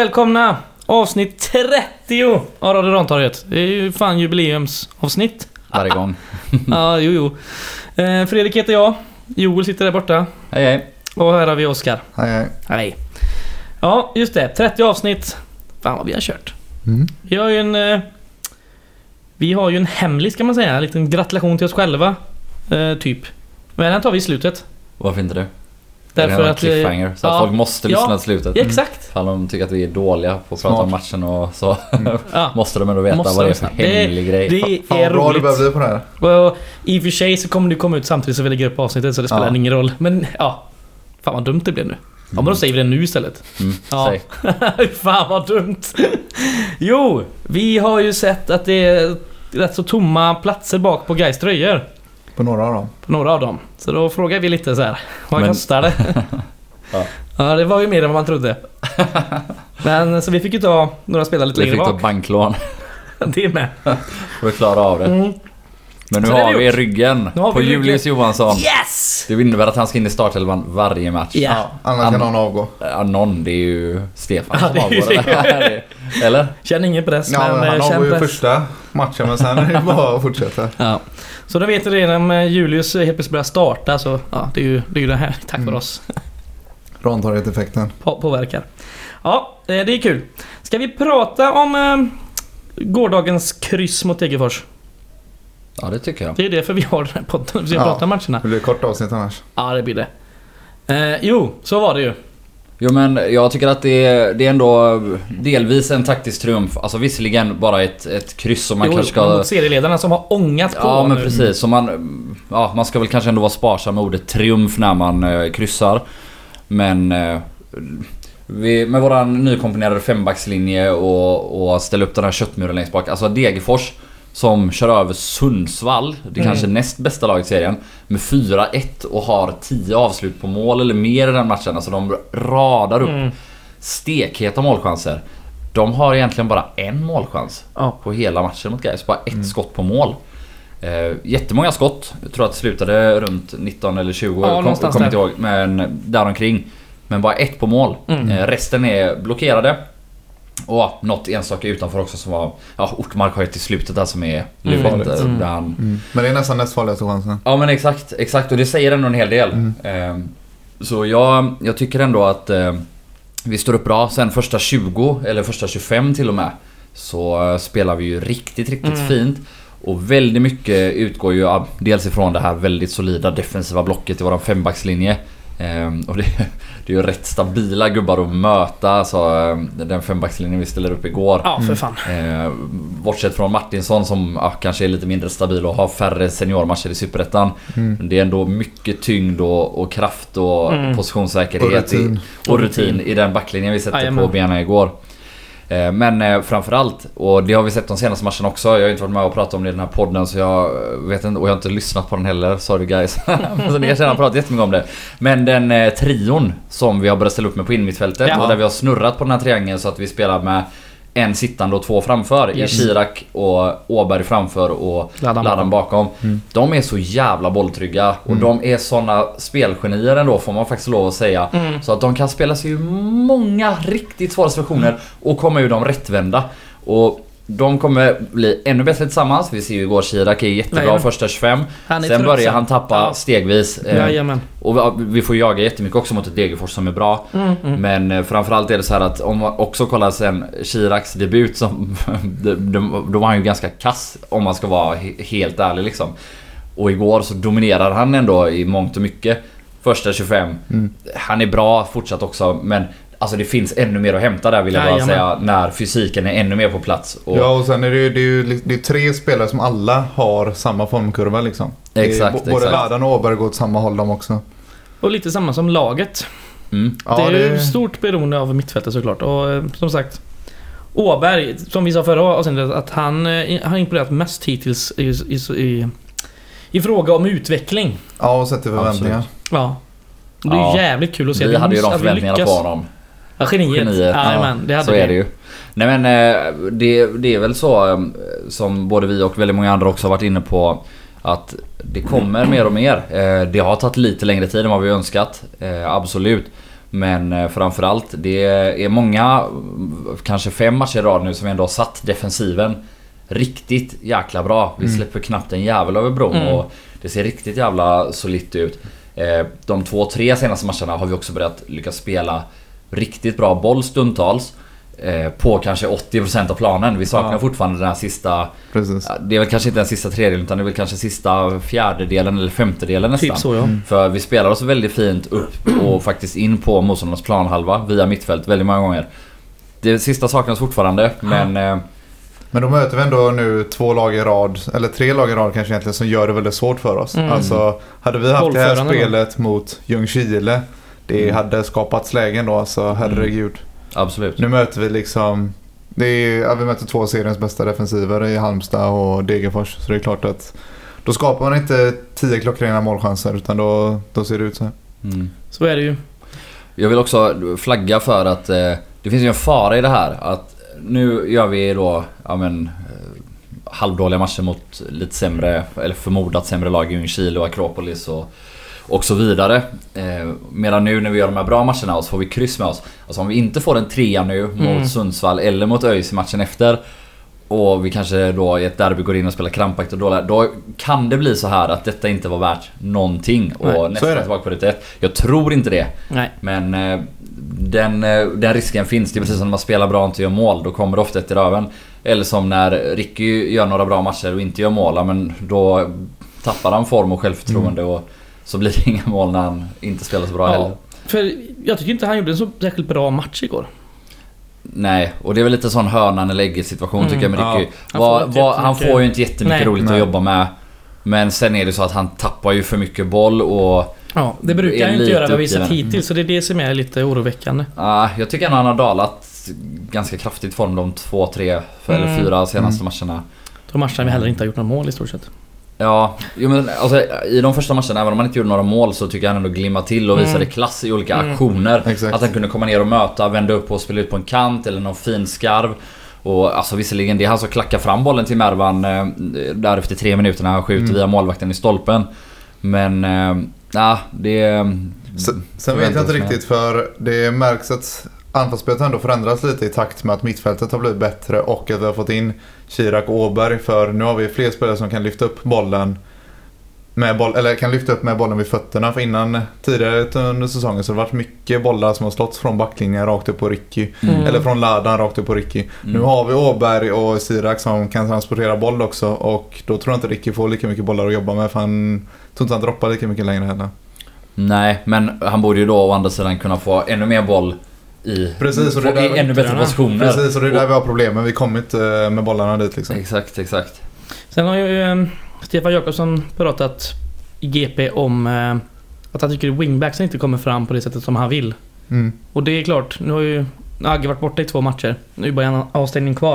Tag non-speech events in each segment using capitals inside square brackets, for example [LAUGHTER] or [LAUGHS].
Välkomna! Avsnitt 30 av Radio Rantorget. Det är ju fan jubileumsavsnitt. Varje gång. [LAUGHS] Ja, jo, jo. Eh, Fredrik heter jag. Joel sitter där borta. Hej hej. Och här har vi Oskar. Hej hej. Hej. Ja, just det. 30 avsnitt. Fan vad vi har kört. Mm. Vi har ju en... Eh, vi har ju en hemlis kan man säga. En liten gratulation till oss själva. Eh, typ. Men den tar vi i slutet. Varför inte det? Därför att... cliffhanger. Så ja. att folk måste lyssna Ja. till slutet. Ja, exakt. Ifall de tycker att vi är dåliga på att prata om matchen och så. [LAUGHS] Ja. måste de ändå veta Måste vad det är lyssna. för Det- hemlig grej. Det Fan är vad bra du roligt. börjar bli på det här. Och I och för sig så kommer det komma ut samtidigt som vi lägger upp avsnittet så det spelar Ja. ingen roll. Men ja. Fan vad dumt det blev nu. Ja men då säger vi det nu istället. Mm, Ja. [LAUGHS] Fan vad dumt. Jo, vi har ju sett att det är rätt så tomma platser bak på Gais tröjor. På några av dem. På några av dem. Så då frågar vi lite så här. Vad Men- kostar det? [LAUGHS] Ja. ja det var ju mer än vad man trodde. [LAUGHS] Men så vi fick ju ta några spelare lite Vi längre fick ta bak. banklån [LAUGHS] Det är med. för att klara av det. Mm. Men nu Så det har har vi vi gjort. ryggen Nu har på vi. Julius Johansson. Yes! Det innebär att han ska in i startelvan varje match. Ja. Annars kan någon avgå. Ja, någon, det är ju Stefan som avgår. eller? Känner ingen press Ja, men han eh, avgår ju press. första matchen men sen är det bara att fortsätta. Ja. Så då vet du det, när eh, Julius helt plötsligt börjar starta så ja, det är ju det, är ju det här. Tack för Mm. oss. Rantorget-effekten. På, påverkar. Ja, eh, det är kul. Ska vi prata om eh, gårdagens kryss mot Degerfors? Ja, det tycker jag. Det är därför vi har den här podden. Vi ska Ja. prata om matcherna. Det blir ett kort avsnitt annars. Ja, det blir det. Eh, jo, så var det ju. Jo men jag tycker att det är, det är ändå delvis en taktisk triumf. Alltså visserligen bara ett, ett kryss som man jo, kanske ska... Mot serieledarna som har ångat på Ja men nu. precis. Så man, ja, man ska väl kanske ändå vara sparsam med ordet triumf när man eh, kryssar. Men... Eh, vi, med våran nykomponerade fembackslinje och, och ställa upp den här köttmuren längst bak. Alltså Degerfors som kör över Sundsvall, det är Mm. kanske näst bästa laget i serien, med 4-1 och har 10 avslut på mål eller mer i den matchen. Alltså de radar upp Mm. stekheta målchanser. De har egentligen bara en målchans Ja. på hela matchen mot Gais. Bara ett skott på mål. Eh, jättemånga skott. Jag tror att det slutade runt 19 eller 20. Ja, kom, kommer inte ihåg. Men däromkring. Men bara ett på mål. Mm. Eh, resten är blockerade. Och något enstaka utanför också som var... Ja, Ortmark har ju till slutet där som är lurigt. Eh, Mm. Där han, Men det är nästan näst farligaste chansen. Ja men exakt, exakt och det säger ändå en hel del. Ehm, så jag, jag tycker ändå att eh, vi står upp bra. Sen första 20, eller första 25 till och med, så eh, spelar vi ju riktigt, riktigt Mm. fint. Och väldigt mycket utgår ju dels ifrån det här väldigt solida defensiva blocket i våran fembackslinje. Ehm, och det, det är ju rätt stabila gubbar att möta, alltså eh, den fembackslinjen vi ställer upp igår. Ja, för fan. Eh, bortsett från Martinsson som ja, kanske är lite mindre stabil och har färre seniormatcher i Superettan. Mm. Men det är ändå mycket tyngd och, och kraft och Mm. positionssäkerhet Och rutin. I, och rutin i den backlinjen vi sätter Jajamän. på benen igår. Eh, Men eh, framförallt, och det har vi sett de senaste matcherna också. Jag har inte varit med och pratat om det i den här podden så jag vet inte, och jag har inte lyssnat på den heller. Sorry guys. [LAUGHS] så ni har redan pratat jättemycket om det. Men den eh, trion som vi har börjat ställa upp med på innermittfältet Ja. och där vi har snurrat på den här triangeln så att vi spelar med en sittande och två framför. Yes. I Kirak och Åberg framför och Ladan Ladan bakom. Mm. De är så jävla bolltrygga och Mm. de är såna spelgenier ändå får man faktiskt lov att säga. Mm. Så att de kan spela sig ur många riktigt svåra situationer och komma ur dem rättvända. Och de kommer bli ännu bättre tillsammans. Vi ser ju igår Kirak är jättebra Jajamän. första 25. Han är Sen börjar han tappa Ja. stegvis. Eh, Jajamän. och vi- får jaga jättemycket också mot ett Degerfors som är bra. Mm, mm. Men eh, framförallt är det så här att om man också kollar sen Chiraks debut som... [LAUGHS] Då var han ju ganska kass om man ska vara he- helt ärlig liksom. Och igår så dominerar han ändå i mångt och mycket. Första 25. Mm. Han är bra fortsatt också men Alltså det finns ännu mer att hämta där vill jag bara Jajamän. säga när fysiken är ännu mer på plats. Och, Ja och sen är det ju, det är ju det är tre spelare som alla har samma formkurva liksom. Det är Exakt, bo- Både exakt. Ladan och Åberg går åt samma håll de också. Och lite samma som laget. mm, Ja, det är ju stort beroende av mittfältet såklart. Och eh, som sagt. Åberg, som vi sa förra avsnittet, att han eh, har imponerat mest hittills i, i, i, i fråga om utveckling. Ja och sett till förväntningar. Absolut. Ja. Det är Ja. jävligt kul att se. vi att hade ju de vi förväntningarna på honom. Ja, geniet. Geniet, ja. Hade Så vi. är det ju. Nej men eh, det, det är väl så eh, som både vi och väldigt många andra också har varit inne på att det kommer mer och mer. Eh, Det har tagit lite längre tid än vad vi önskat. Absolut. Men framförallt, det är många, kanske fem matcher i rad nu som ändå har satt defensiven riktigt jäkla bra. Vi Mm. släpper knappt en jävel över bron Mm. och det ser riktigt jävla solitt ut. De två, tre senaste matcherna har vi också börjat lyckas spela riktigt bra boll stundtals. eh, På kanske 80% av planen. Vi saknar Ja. fortfarande den här sista... Precis. Det är väl kanske inte den sista tredjedelen utan det är väl kanske sista fjärdedelen eller femtedelen nästan. Typ så ja. Mm. För vi spelar oss väldigt fint upp och faktiskt in på motståndarnas planhalva via mittfält väldigt många gånger. Det sista saknas fortfarande men... eh, Men då möter vi ändå nu två lag i rad, eller tre lag i rad kanske egentligen, som gör det väldigt svårt för oss. Mm. Alltså, hade vi haft det här Bollförande då? spelet mot Ljungskile, det Mm. hade skapats lägen då, alltså herregud. Absolut. Nu möter vi liksom, det är, ja, vi möter två seriens bästa defensiver i Halmstad och Degerfors. Så det är klart att då skapar man inte tio klockrena målchanser utan då, då ser det ut så här. Mm. Så är det ju. Jag vill också flagga för att eh, det finns ju en fara i det här. Att nu gör vi då, ja men... Eh, halvdåliga matcher mot lite sämre, eller förmodat sämre lag i Ljungskile och Akropolis och, och så vidare. Eh, medan nu när vi gör de här bra matcherna och så får vi kryss med oss. Alltså om vi inte får en trea nu mot Mm. Sundsvall eller mot ÖIS i matchen efter. Och vi kanske då i ett derby går in och spelar krampaktigt och dåliga. Då kan det bli så här att detta inte var värt någonting. Och Nej, nästan tillbaka på ruta ett. Jag tror inte det. Nej. Men eh, den, eh, den risken finns. Det är precis som när man spelar bra och inte gör mål. Då kommer det ofta ett i röven. Eller som när Ricky gör några bra matcher och inte gör mål. Men då tappar han form och självförtroende och så blir det inga mål när han inte spelar så bra Ja. heller. För jag tycker inte han gjorde en så särskilt bra match igår. Nej, och det är väl lite sån hönan eller ägget situation Mm. tycker jag med Ja. Ricky. Han Vad- får vad- han får ju inte jättemycket Nej. roligt Nej. att jobba med. Men sen är det så att han tappar ju för mycket boll och... Ja, det brukar han ju inte göra vad vi uppgiven. hittills. Så det är det som är lite oroväckande. ah, jag tycker ändå han har dalat ganska kraftigt form de två, tre eller Mm. fyra senaste matcherna. De matcherna vi heller inte har gjort några mål i stort sett. Ja, jo, men alltså, i de första matcherna, även om han inte gjorde några mål så tycker jag han ändå glimmade till och Mm. visade klass i olika Mm. aktioner. Exakt. Att han kunde komma ner och möta, vända upp och spela ut på en kant eller någon fin skarv. Och alltså visserligen, det är han som klackar fram bollen till Mervan eh, där efter tre minuter när han skjuter Mm. via målvakten i stolpen. Men, eh, ja, det... Sen, sen vet jag inte riktigt för det märks att anfallsspelet har ändå förändrats lite i takt med att mittfältet har blivit bättre och att vi har fått in Kirak och Åberg. För nu har vi fler spelare som kan lyfta upp bollen med boll, eller kan lyfta upp med bollen vid fötterna. För innan, tidigare under säsongen så har det varit mycket bollar som har slått från backlinjen rakt upp på Ricky. Mm. Eller från Ladan rakt upp på Ricky. Nu Mm. har vi Åberg och Sirak som kan transportera boll också och då tror jag inte Ricky får lika mycket bollar att jobba med för han tror inte han droppar lika mycket längre heller. Nej, men han borde ju då å andra sidan kunna få ännu mer boll i, Precis, och det där- i ännu bättre positioner. Precis, och det är där vi har problemen. Vi kommer inte med bollarna dit liksom. Exakt, exakt. Sen har ju eh, Stefan Jakobsson pratat i GP om eh, att han tycker wingbacks inte kommer fram på det sättet som han vill. Mm. Och det är klart, nu har ju Agge varit borta i två matcher. Nu är bara en avstängning kvar.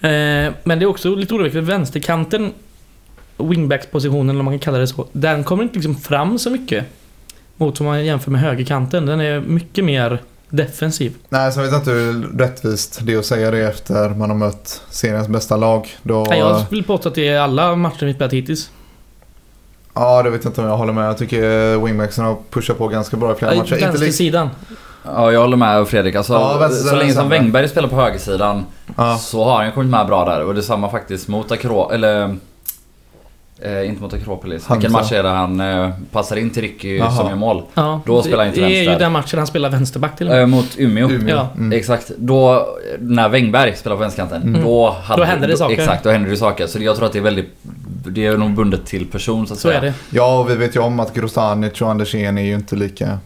Eh, men det är också lite oroväckande för vänsterkanten, wingbackspositionen eller vad man kan kalla det så, den kommer inte liksom fram så mycket. Mot om man jämför med högerkanten. Den är mycket mer defensiv. Nej, så vet jag inte hur rättvist det är att säga det efter man har mött seriens bästa lag. Då, Nej, Jag vill påstå att det är alla matcher vi spelat hittills. Ja, det vet jag inte om jag håller med. Jag tycker wingbacksen har pushat på ganska bra i flera matcher. Inte lik... Vänstersidan. Ja, jag håller med Fredrik. Alltså, Ja, så länge som. Wängberg spelar på högersidan ja. så har han kommit med bra där. Och detsamma faktiskt mot Akro... Eller... Eh, inte mot Akropolis. Vilken match är det han eh, passar in till Ricky Jaha. som gör mål? Ja, Då spelar inte Det är vänster. ju den matchen han spelar vänsterback till och med. Eh, mot Umeå. Umeå. Ja. Mm. Exakt. Då, när Wängberg spelar på vänsterkanten, Mm. då, hade, Då händer det saker. Exakt, då händer det saker. Så jag tror att det är väldigt... Det är nog bundet till person så att Så säga. är det. ja, och vi vet ju om att Grostanic och Andersén är ju inte lika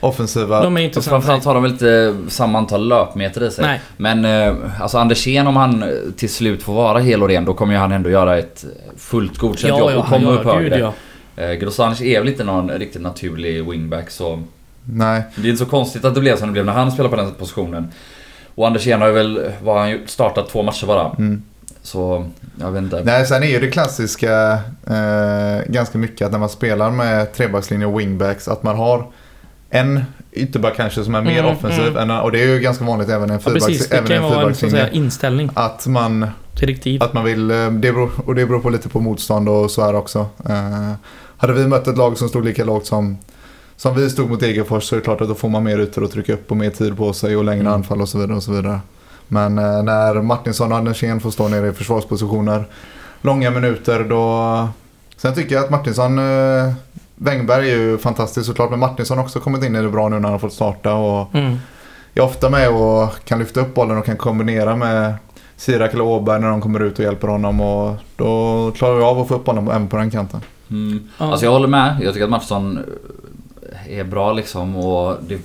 offensiva. De är Och framförallt har de väl inte samma antal löpmeter i sig. Nej. Men eh, alltså Andersén om han till slut får vara hel och ren då kommer ju han ändå göra ett fullt godkänt Ja, jobb och komma ja, upp högre. ja. Eh, Grosanic är väl inte någon riktigt naturlig wingback så Nej. det är inte så konstigt att det blev som det blev när han spelade på den positionen. Och Andersén har ju väl, vad har han startat två matcher bara. Mm. Så, jag vet inte. Nej, sen är ju det klassiska eh, ganska mycket att när man spelar med trebackslinje och wingbacks att man har en ytterback kanske som är mer Mm, offensiv. Än, och det är ju ganska vanligt även i en Ja, precis. fyrbacks, Det även kan ju vara en säga, inställning. Att man, Direktiv. att man vill, eh, det beror, och det beror på lite på motstånd och så här också. Eh, hade vi mött ett lag som stod lika lågt som, som vi stod mot Degerfors så är det klart att då får man mer ytor att trycka upp och mer tid på sig och längre Mm. anfall och så vidare. och så vidare. Men eh, när Martinsson och Andersén får stå nere i försvarspositioner långa minuter då... Sen tycker jag att Martinsson... Eh, Wängberg är ju fantastisk såklart men Martinsson har också kommit in i det bra nu när han har fått starta och Mm. är ofta med och kan lyfta upp bollen och kan kombinera med Sirak eller Åberg när de kommer ut och hjälper honom och då klarar vi av att få upp honom även på den kanten. Mm. Ja. Alltså jag håller med. Jag tycker att Mattsson är bra liksom och det,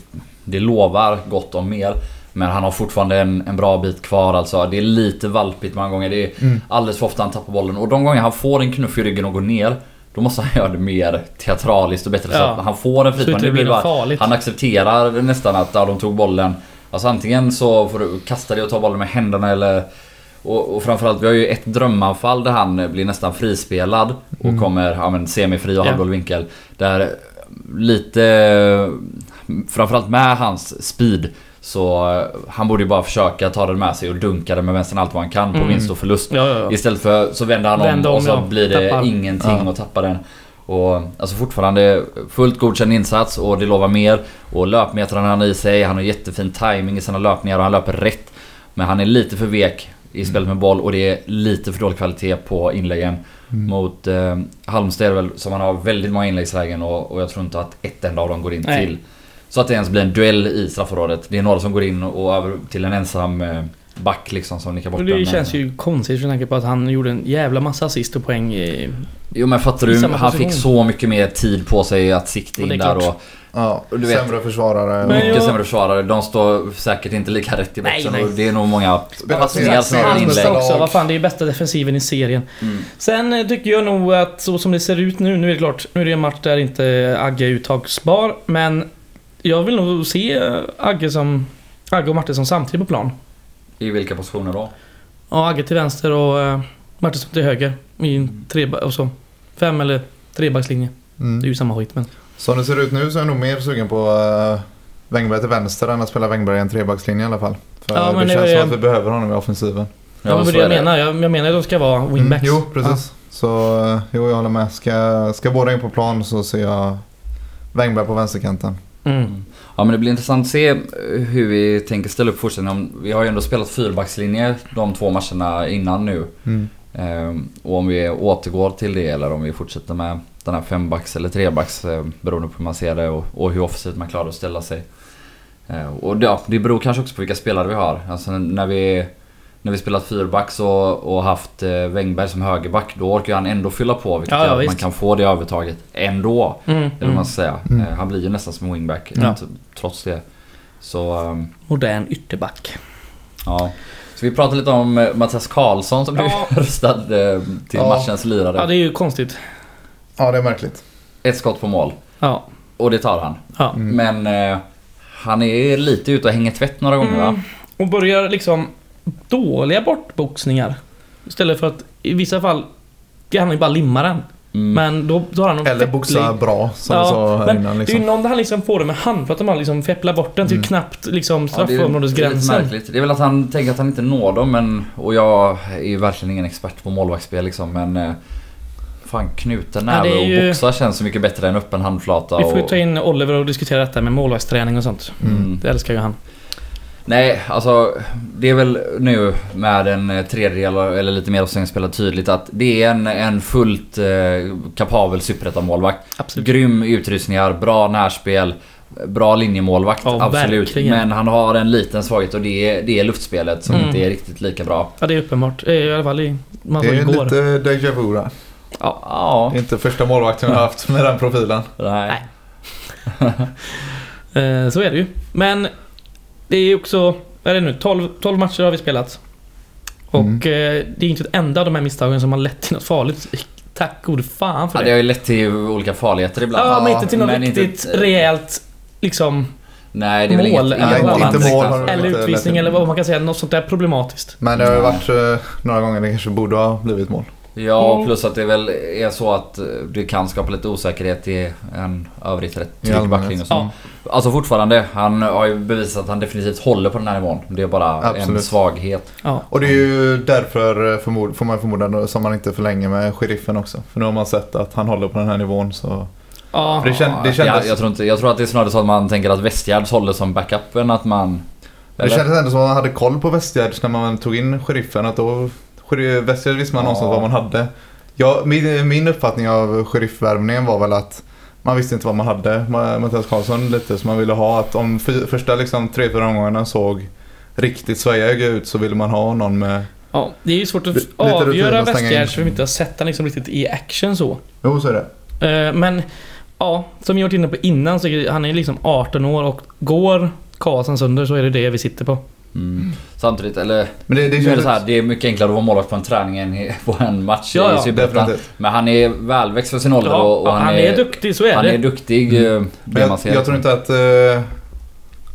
det lovar gott om mer. Men han har fortfarande en, en bra bit kvar alltså. Det är lite valpigt många gånger. Det är Mm. alldeles för ofta han tappar bollen. Och de gånger han får en knuff i ryggen och går ner. Då måste han göra det mer teatraliskt och bättre. Så Ja. att han får en Så inte Det blir blir bara, farligt. han accepterar nästan att ja, de tog bollen. Alltså antingen så får du kasta dig och ta bollen med händerna eller... Och, och framförallt, vi har ju ett drömanfall där han blir nästan frispelad och Mm. kommer ja, men, semifri och Ja. halvbollvinkel. Där lite... Framförallt med hans speed så eh, han borde ju bara försöka ta den med sig och dunka den med vänstern allt vad han kan på Mm. vinst och förlust. Ja, ja, ja. Istället för så vänder han om Vänder om, och så blir det Tappar. ingenting och tappar den. Och alltså fortfarande fullt godkänd insats och det lovar mer. Och löpmetrarna han har i sig, han har jättefin timing i sina löpningar och han löper rätt. Men han är lite för vek i spelet med boll och det är lite för dålig kvalitet på inläggen. Mm. Mot eh, Halmstad är det väl som han har väldigt många inläggslägen och, och jag tror inte att ett enda av dem går in Nej. till. Så att det ens blir en duell i straffområdet. Det är några som går in och över till en ensam eh, back liksom som nickar bort Och den. det känns ju konstigt med tanke på att han gjorde en jävla massa assist och poäng i... Jo men fattar du? Han position. fick så mycket mer tid på sig att sikta Och in är där och Ja, Och du vet- sämre försvarare. Mycket jag- sämre försvarare. De står säkert inte lika rätt i Nej, boxen nej. och det är nog många passningar snarare inlägg. också. Vad fan, det är bästa defensiven i serien. Mm. Sen eh, tycker jag nog att så som det ser ut nu, nu är det klart, nu är det en match där inte Agge är uttagsbar, men jag vill nog se Agge som Agge och Martinsson samtidigt på plan. I vilka positioner då? Ja, Agge till vänster och uh, Martinsson till höger. I en tre, och så fem eller trebackslinje. Det är Mm. ju samma skit men... Som det ser ut nu så är jag nog mer sugen på uh, Wängberg till vänster än att spela Wängberg i en trebackslinje i alla fall. För Ja, det men det känns är- som att vi behöver honom i offensiven. Ja, men så det jag det. menar. Jag, jag menar att de ska vara wingbacks. Mm, jo, precis. Så eh, jo, jag håller med. Ska, ska båda in på plan så ser jag Wängberg på vänsterkanten. Ja. Mm. Ja men det blir intressant att se eh, hur vi tänker ställa upp fortsättningen. Vi har ju ändå spelat fyrbackslinje de två matcherna innan nu. Mm. Ehm, och om vi återgår till det eller om vi fortsätter med den här fembacks eller trebacks eh, beroende på hur man ser det och, och hur offensivt man klarar att ställa sig. Eh, och ja, det beror kanske också på vilka spelare vi har. Alltså när vi, när vi spelat fyrbacks och, och haft eh, Wängberg som högerback då orkar han ändå fylla på vilket Ja, ja, gör att man kan få det övertaget ändå. Mm. Eller vad Mm. man ska säga. Mm. Eh, han blir ju nästan som wingback Ja. trots det. Så ehm, Modern ytterback. ja. Så vi pratade lite om eh, Mattias Karlsson som blev Ja. [LAUGHS] röstad till Ja. matchens lirare. Ja, det är ju konstigt. Ja, det är märkligt. Ett skott på mål. Ja. Och det tar han. ja. Mm. Men eh, han är lite ute och hänger tvätt några gånger va? Mm. Och börjar liksom dåliga bortboxningar. Istället för att i vissa fall kan han ju bara limma den. Mm. Men då, då har han någon Eller boxa bra som Ja, du sa här men innan. Det är Liksom. ju någon där han liksom får det med handflat om han liksom fepplar bort den till Mm. knappt liksom Ja, det är- det är lite straffområdesgränsen. märkligt. Det är väl att han tänker att han inte når dem men... Och jag är ju verkligen ingen expert på målvaktsspel liksom men... Eh, fan knuten Ja, näve det är och ju- boxa känns så mycket bättre än öppen handflata Vi får ju och... ta in Oliver och diskutera detta med målvaktsträning och sånt. Mm. Det älskar ju han. Nej, alltså det är väl nu med en tredjedel eller lite mer av säsongen spelat tydligt att det är en, en fullt eh, kapabel superettan-målvakt. Absolut. Grym utrustningar, bra närspel, bra linjemålvakt. Ja, absolut. verkligen. Men han har en liten svaghet och det är, det är luftspelet som Mm. inte är riktigt lika bra. Ja, det är uppenbart. Eh, I alla fall i... Man Det är igår. lite déjà vu där. Ja. ja. Det är inte första målvakten vi har haft med den profilen. Nej. Nej. [LAUGHS] Eh, så är det ju. Men det är också... Vad är det nu? 12, 12 matcher har vi spelat. Och Mm. eh, det är inte ett enda av de här misstagen som har lett till något farligt. Tack gode fan för Ja, det. det har ju lett till olika farligheter ibland. Ja, men inte till något men inte- riktigt rejält liksom... Nej, det är väl Mål, inget, eller mål, inte mål det Eller utvisning eller vad man kan säga. Något sånt där problematiskt. Men det har ju varit eh, några gånger det kanske borde ha blivit mål. Ja, Mm. plus att det väl är så att eh, det kan skapa lite osäkerhet i en övrigt rätt trygg backlinje. och så. Ja. Alltså fortfarande, han har ju bevisat att han definitivt håller på den här nivån. Det är bara en Absolut. svaghet. Ja. Och det är ju därför, eh, förmod, får man förmoda, som man inte förlänger med sheriffen också. För nu har man sett att han håller på den här nivån så... Ja. Det, känd, det, jag, kändes, jag, tror inte, jag tror att det är snarare så att man tänker att Westgärds håller som backup än att man... det Eller? kändes ändå som att man hade koll på Westgärds när man tog in sheriffen. Att då, Westgärd visste man Ja. någonstans vad man hade. Ja, min, min uppfattning av sheriffvärvningen var väl att man visste inte vad man hade. Ma- Mattias Karlsson lite som man ville ha. Att om första liksom, tre, fyra omgångarna såg riktigt svajiga ut så ville man ha någon med... Ja, det är ju svårt att avgöra. Westgärd för vi inte har sett han liksom riktigt i action så. Jo, så är det. Eh, Men ja, som vi varit inne på innan så han är liksom 18 år och går Karlsson sönder så är det det vi sitter på. Mm. Samtidigt, eller... Men det, det är kändes... så här, det är mycket enklare att vara målvakt på en träning än på en match Ja, i ja, Superettan. Men han är välväxt för sin ålder Ja, och, och han, är, duktig, så är Han det. är duktig, eh, Men det man jag, ser. jag tror inte att, eh,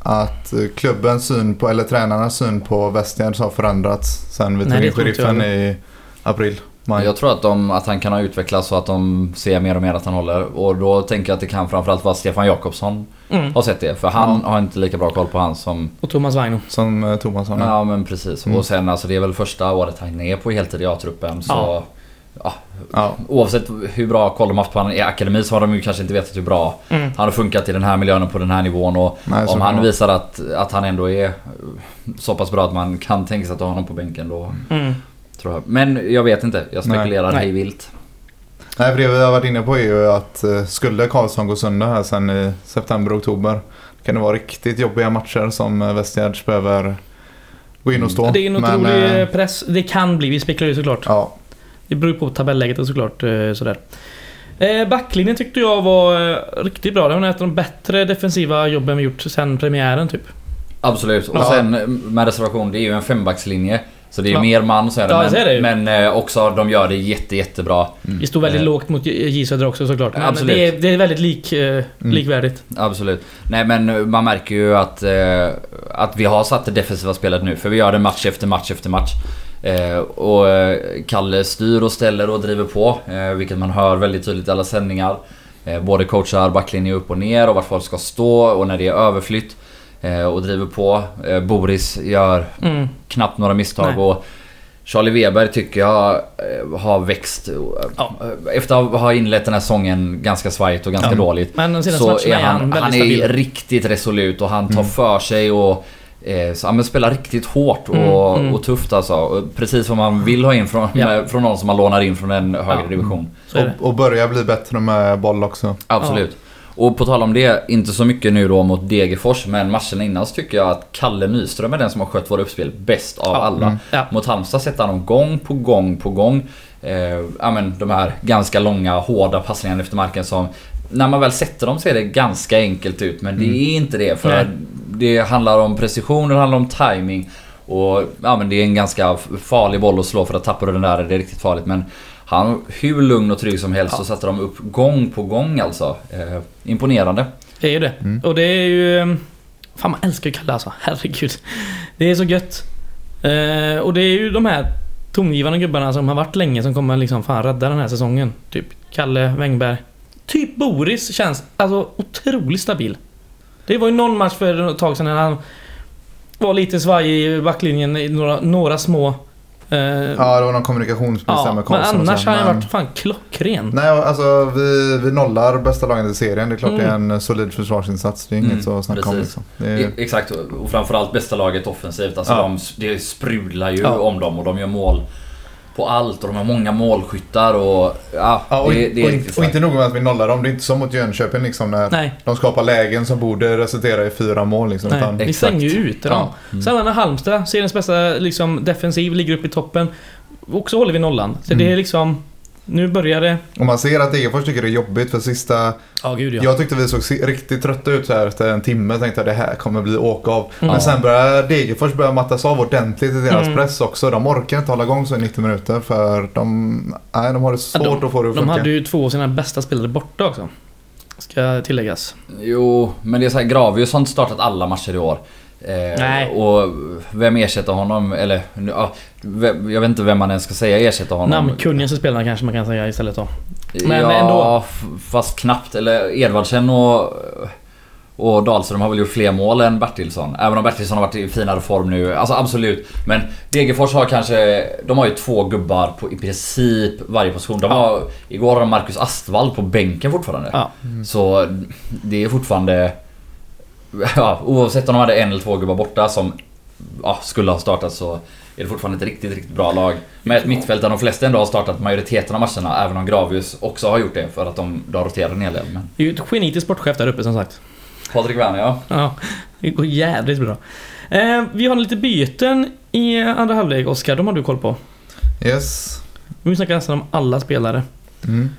att eh, klubbens syn på, eller tränarnas syn på Westgärds har förändrats sen vi tog in sheriffen i april. Maj. Jag tror att, de, att han kan ha utvecklats så att de ser mer och mer att han håller. Och då tänker jag att det kan framförallt vara Stefan Jakobsson Mm. har sett det. För han har inte lika bra koll på han som... Och Thomas Waino. Som eh, Thomas sa. Ja men precis. Mm. Och sen alltså det är väl första året han är på heltid i A-truppen. Så Ja. ja, Ja. oavsett hur bra koll de har haft på honom i akademi så har de ju kanske inte vetat hur bra Mm. han har funkat i den här miljön och på den här nivån. Och Nej, om han det visar att, att han ändå är så pass bra att man kan tänka sig att ha honom på bänken då Mm. Tror jag. Men jag vet inte. Jag spekulerar Nej. hej vilt. Nej, för det vi har varit inne på är ju att eh, skulle Karlsson gå sönder här sen i september, oktober kan det vara riktigt jobbiga matcher som eh, Westgärds behöver gå in och stå. Det är en Men, otrolig eh, press. Det kan bli, vi spekulerar ju såklart. Ja, Det beror på tabelläget och såklart eh, sådär. Backlinjen tyckte jag var riktigt bra. Det var en av de bättre defensiva jobben vi gjort sen premiären typ. Absolut. Och Ja. sen med reservation, det är ju en fembackslinje. Så det är Ja. mer man så är det. Ja, men, är det ju. men eh, också de gör det jätte, jättebra. Vi stod väldigt Eh. lågt mot J Södra också såklart. Men Absolut. det är, det är väldigt lik, eh, likvärdigt. Absolut. Nej men eh, man märker ju att, eh, att vi har satt det defensiva spelet nu. För vi gör det match efter match efter match. Eh, och eh, Kalle styr och ställer och driver på. Vilket man hör väldigt tydligt i alla sändningar. Både coachar backlinje upp och ner och vart folk ska stå och när det är överflytt. Eh, och driver på. Eh, Boris gör Mm. knappt några misstag Nej. och Charlie Weber tycker jag eh, har växt. Ja. Efter att ha inlett den här säsongen ganska svajigt och ganska Ja. dåligt. Men Så är han, han är stabil. riktigt resolut och han tar Mm. för sig och eh, så, ja, men spelar riktigt hårt och, Mm, mm. och tufft alltså. Och Precis vad man vill ha in från, Ja. med, från någon som man lånar in från en högre Ja. division. Och, och börja bli bättre med boll också. Absolut. Och på tal om det, inte så mycket nu då mot Degerfors men matchen innan så tycker jag att Kalle Nyström är den som har skött våra uppspel bäst av Ja. alla. Mm. Ja. Mot Halmstad sätter han dem gång på gång på gång. Eh, ja, men de här ganska långa hårda passningarna efter marken som när man väl sätter dem ser det ganska enkelt ut men det är inte det. För Nej. det handlar om precision, det handlar om timing Och ja, men det är en ganska farlig boll att slå för att tappar du den där är det riktigt farligt. Men han hur lugn och trygg som helst Ja. och sätter dem upp gång på gång alltså. Eh, imponerande. Det är ju det. Mm. Och det är ju... eh, Fan man älskar ju Kalle alltså. Herregud. Det är så gött. Eh, och det är ju de här tongivande gubbarna som har varit länge som kommer liksom fan rädda den här säsongen. Typ Kalle Wängberg. Typ Boris känns alltså otroligt stabil. Det var ju någon match för ett tag sedan när han var lite svajig i backlinjen i några, några små... Eh, Ja, det var någon kommunikationsbrist där ja, med men Karlsson och annars har han men- varit fan klockren. Nej, alltså vi, vi nollar bästa laget i serien. Det är klart Mm. det är en solid försvarsinsats. Det är inget Mm, att snacka om liksom. Är, Exakt, och framförallt bästa laget offensivt. Alltså Ja. de, det sprudlar ju Ja. om dem och de gör mål på allt och de har många målskyttar och ja, ja, och, det, det och, riktigt och inte nog med att vi nollar dem. Det är inte som mot Jönköping liksom när Nej, de skapar lägen som borde resultera i fyra mål. Liksom, nej. utan, Vi stänger ju ut dem. Ja. Mm. Sen när Halmstad, seriens bästa liksom, defensiv, ligger uppe i toppen. Också håller vi nollan. Så Mm. det är liksom... Nu börjar det... och man ser att Degerfors tycker det är jobbigt för sista... Ja, gud ja. Jag tyckte vi såg riktigt trötta ut så här efter en timme. Tänkte att det här kommer bli åka av. Mm. Men sen börjar Degerfors börja mattas av ordentligt i deras Mm. press också. De orkar inte hålla igång så i 90 minuter för de, nej, de har det svårt Ja, de- att få det att De funka. hade ju två av sina bästa spelare borta också. Ska tilläggas. Jo, men det är så här, Gravius har inte startat alla matcher i år. Eh, Nej. Och vem ersätter honom? Eller ja, jag vet inte vem man ens ska säga ersätter honom. Namnkunnigaste spelarna kanske man kan säga istället då. Men ja, ändå. fast knappt. Eller Edvardsen och, Och Dahlström har väl gjort fler mål än Bertilsson. Även om Bertilsson har varit i finare form nu. Alltså absolut. Men Degerfors har kanske... De har ju två gubbar på i princip varje position. De har, igår har de Marcus Astvall på bänken fortfarande. Ja. Så det är fortfarande... [LAUGHS] Ja, oavsett om de hade en eller två gubbar borta som ja, skulle ha startat så är det fortfarande ett riktigt, riktigt bra lag. Med ett mittfält där de flesta ändå har startat majoriteten av matcherna, även om Gravius också har gjort det för att de, de roterar en hel del. Men Det är ju ett geni till sportchef där uppe som sagt. Patrik Werner ja. Ja, det går jävligt bra. Eh, vi har lite byten i andra halvlek, Oskar. De har du koll på. Yes. Vi snackar nästan om alla spelare. Mm.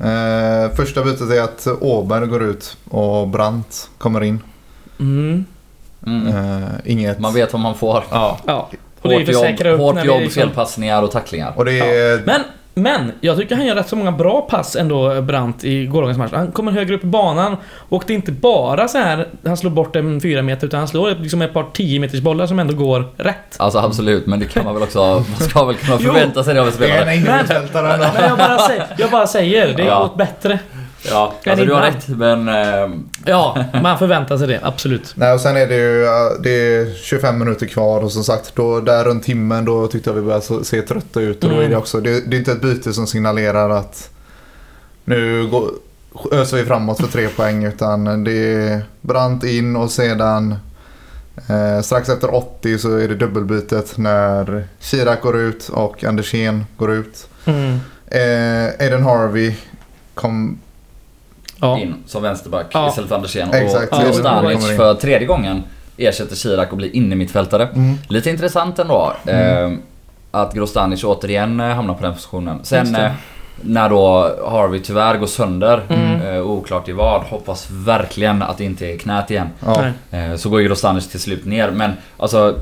Eh, första bytet är att Åberg går ut och Brandt kommer in. Mm. Mm. Eh, inget... Man vet vad man får. Ja. Ja. Och är Hårt jobb, upp hårt jobb liksom- felpassningar och tacklingar. Och det är... Men, men, jag tycker han gör rätt så många bra pass ändå, Brandt, i gårdagens match. Han kommer högre upp i banan och det är inte bara så här han slår bort en fyra meter utan han slår liksom ett par 10 meters bollar som ändå går rätt. Alltså absolut, men det kan man väl också... Man ska väl kunna förvänta sig det av en Det är en spelare. ändå. Men jag bara säger, jag bara säger det Ja. gått bättre. Ja, alltså du har rätt, men... Eh, [LAUGHS] Ja, man förväntar sig det, absolut. Nej, och sen är det ju det är 25 minuter kvar och som sagt, då, där runt timmen då tyckte jag vi började se trötta ut. Och då är det Mm. också, det, det är inte ett byte som signalerar att nu går, öser vi framåt för tre poäng utan det är Brant in och sedan eh, strax efter 80 så är det dubbelbytet när Chirac går ut och Andersén går ut. Mm. Eh, Aiden Harvey kom... Ja. in som vänsterback Ja. istället för Andersén. Exakt, och och Stanic för tredje gången ersätter Chirac och blir innermittfältare. Mm. Lite intressant ändå. Eh, att Grostanic återigen eh, hamnar på den positionen. Sen eh, när då Harvey tyvärr går sönder, Mm. eh, oklart i vad, hoppas verkligen att det inte är knät igen. Ja. Eh, så går ju Grostanic till slut ner. Men alltså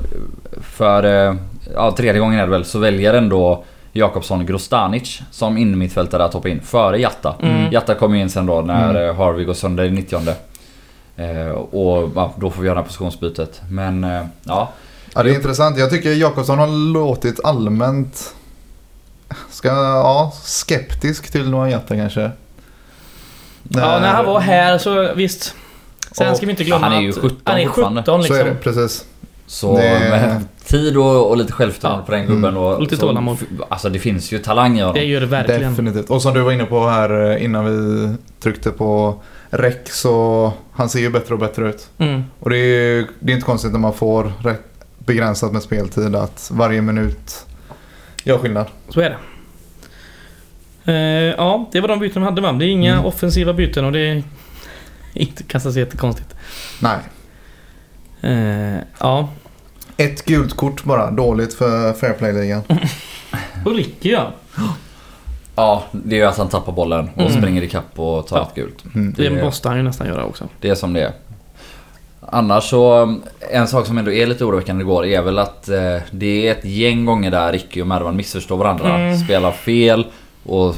för eh, ja, tredje gången är det väl, så väljer ändå Jakobsson Grostanic som innermittfältare att hoppa in före Jatta. Mm. Jatta kommer in sen då när Mm. eh, Harvey går sönder i 90 eh, Och ja, då får vi göra positionsbytet. Men eh, ja. Ja, det är intressant. Jag tycker Jakobsson har låtit allmänt ska, ja, skeptisk till Noah Jatta kanske. Ja, när han var här så visst. Sen Och- ska vi inte glömma Han är ju att 17 han är fortfarande. 17 Så liksom. är det, precis. Så Det- tid och, och lite självförtroende Ja. på den gubben. Och, Och lite tålamod. Alltså det finns ju talang i honom. Det gör det verkligen. Definitivt. Och som du var inne på här eh, innan vi tryckte på räck så han ser ju bättre och bättre ut. Mm. Och det är, det är inte konstigt när man får rätt begränsat med speltid att varje minut gör skillnad. Så är det. Eh, ja, det var de byten de hade va? Det är inga Mm. offensiva byten och det är [LAUGHS] inte kanske så jättekonstigt. Nej. Eh, ja. Ett gult kort bara. Dåligt för Fairplay-ligan. Och Ricky ja. Ja, det är ju att han tappar bollen och Mm. springer ikapp och tar Ja. ett gult. Mm. Det Det- måste han ju nästan göra också. Det är som det är. Annars så, en sak som ändå är lite oroväckande igår är väl att eh, det är ett gäng gånger där Ricky och Mervan missförstår varandra. Mm. Spelar fel och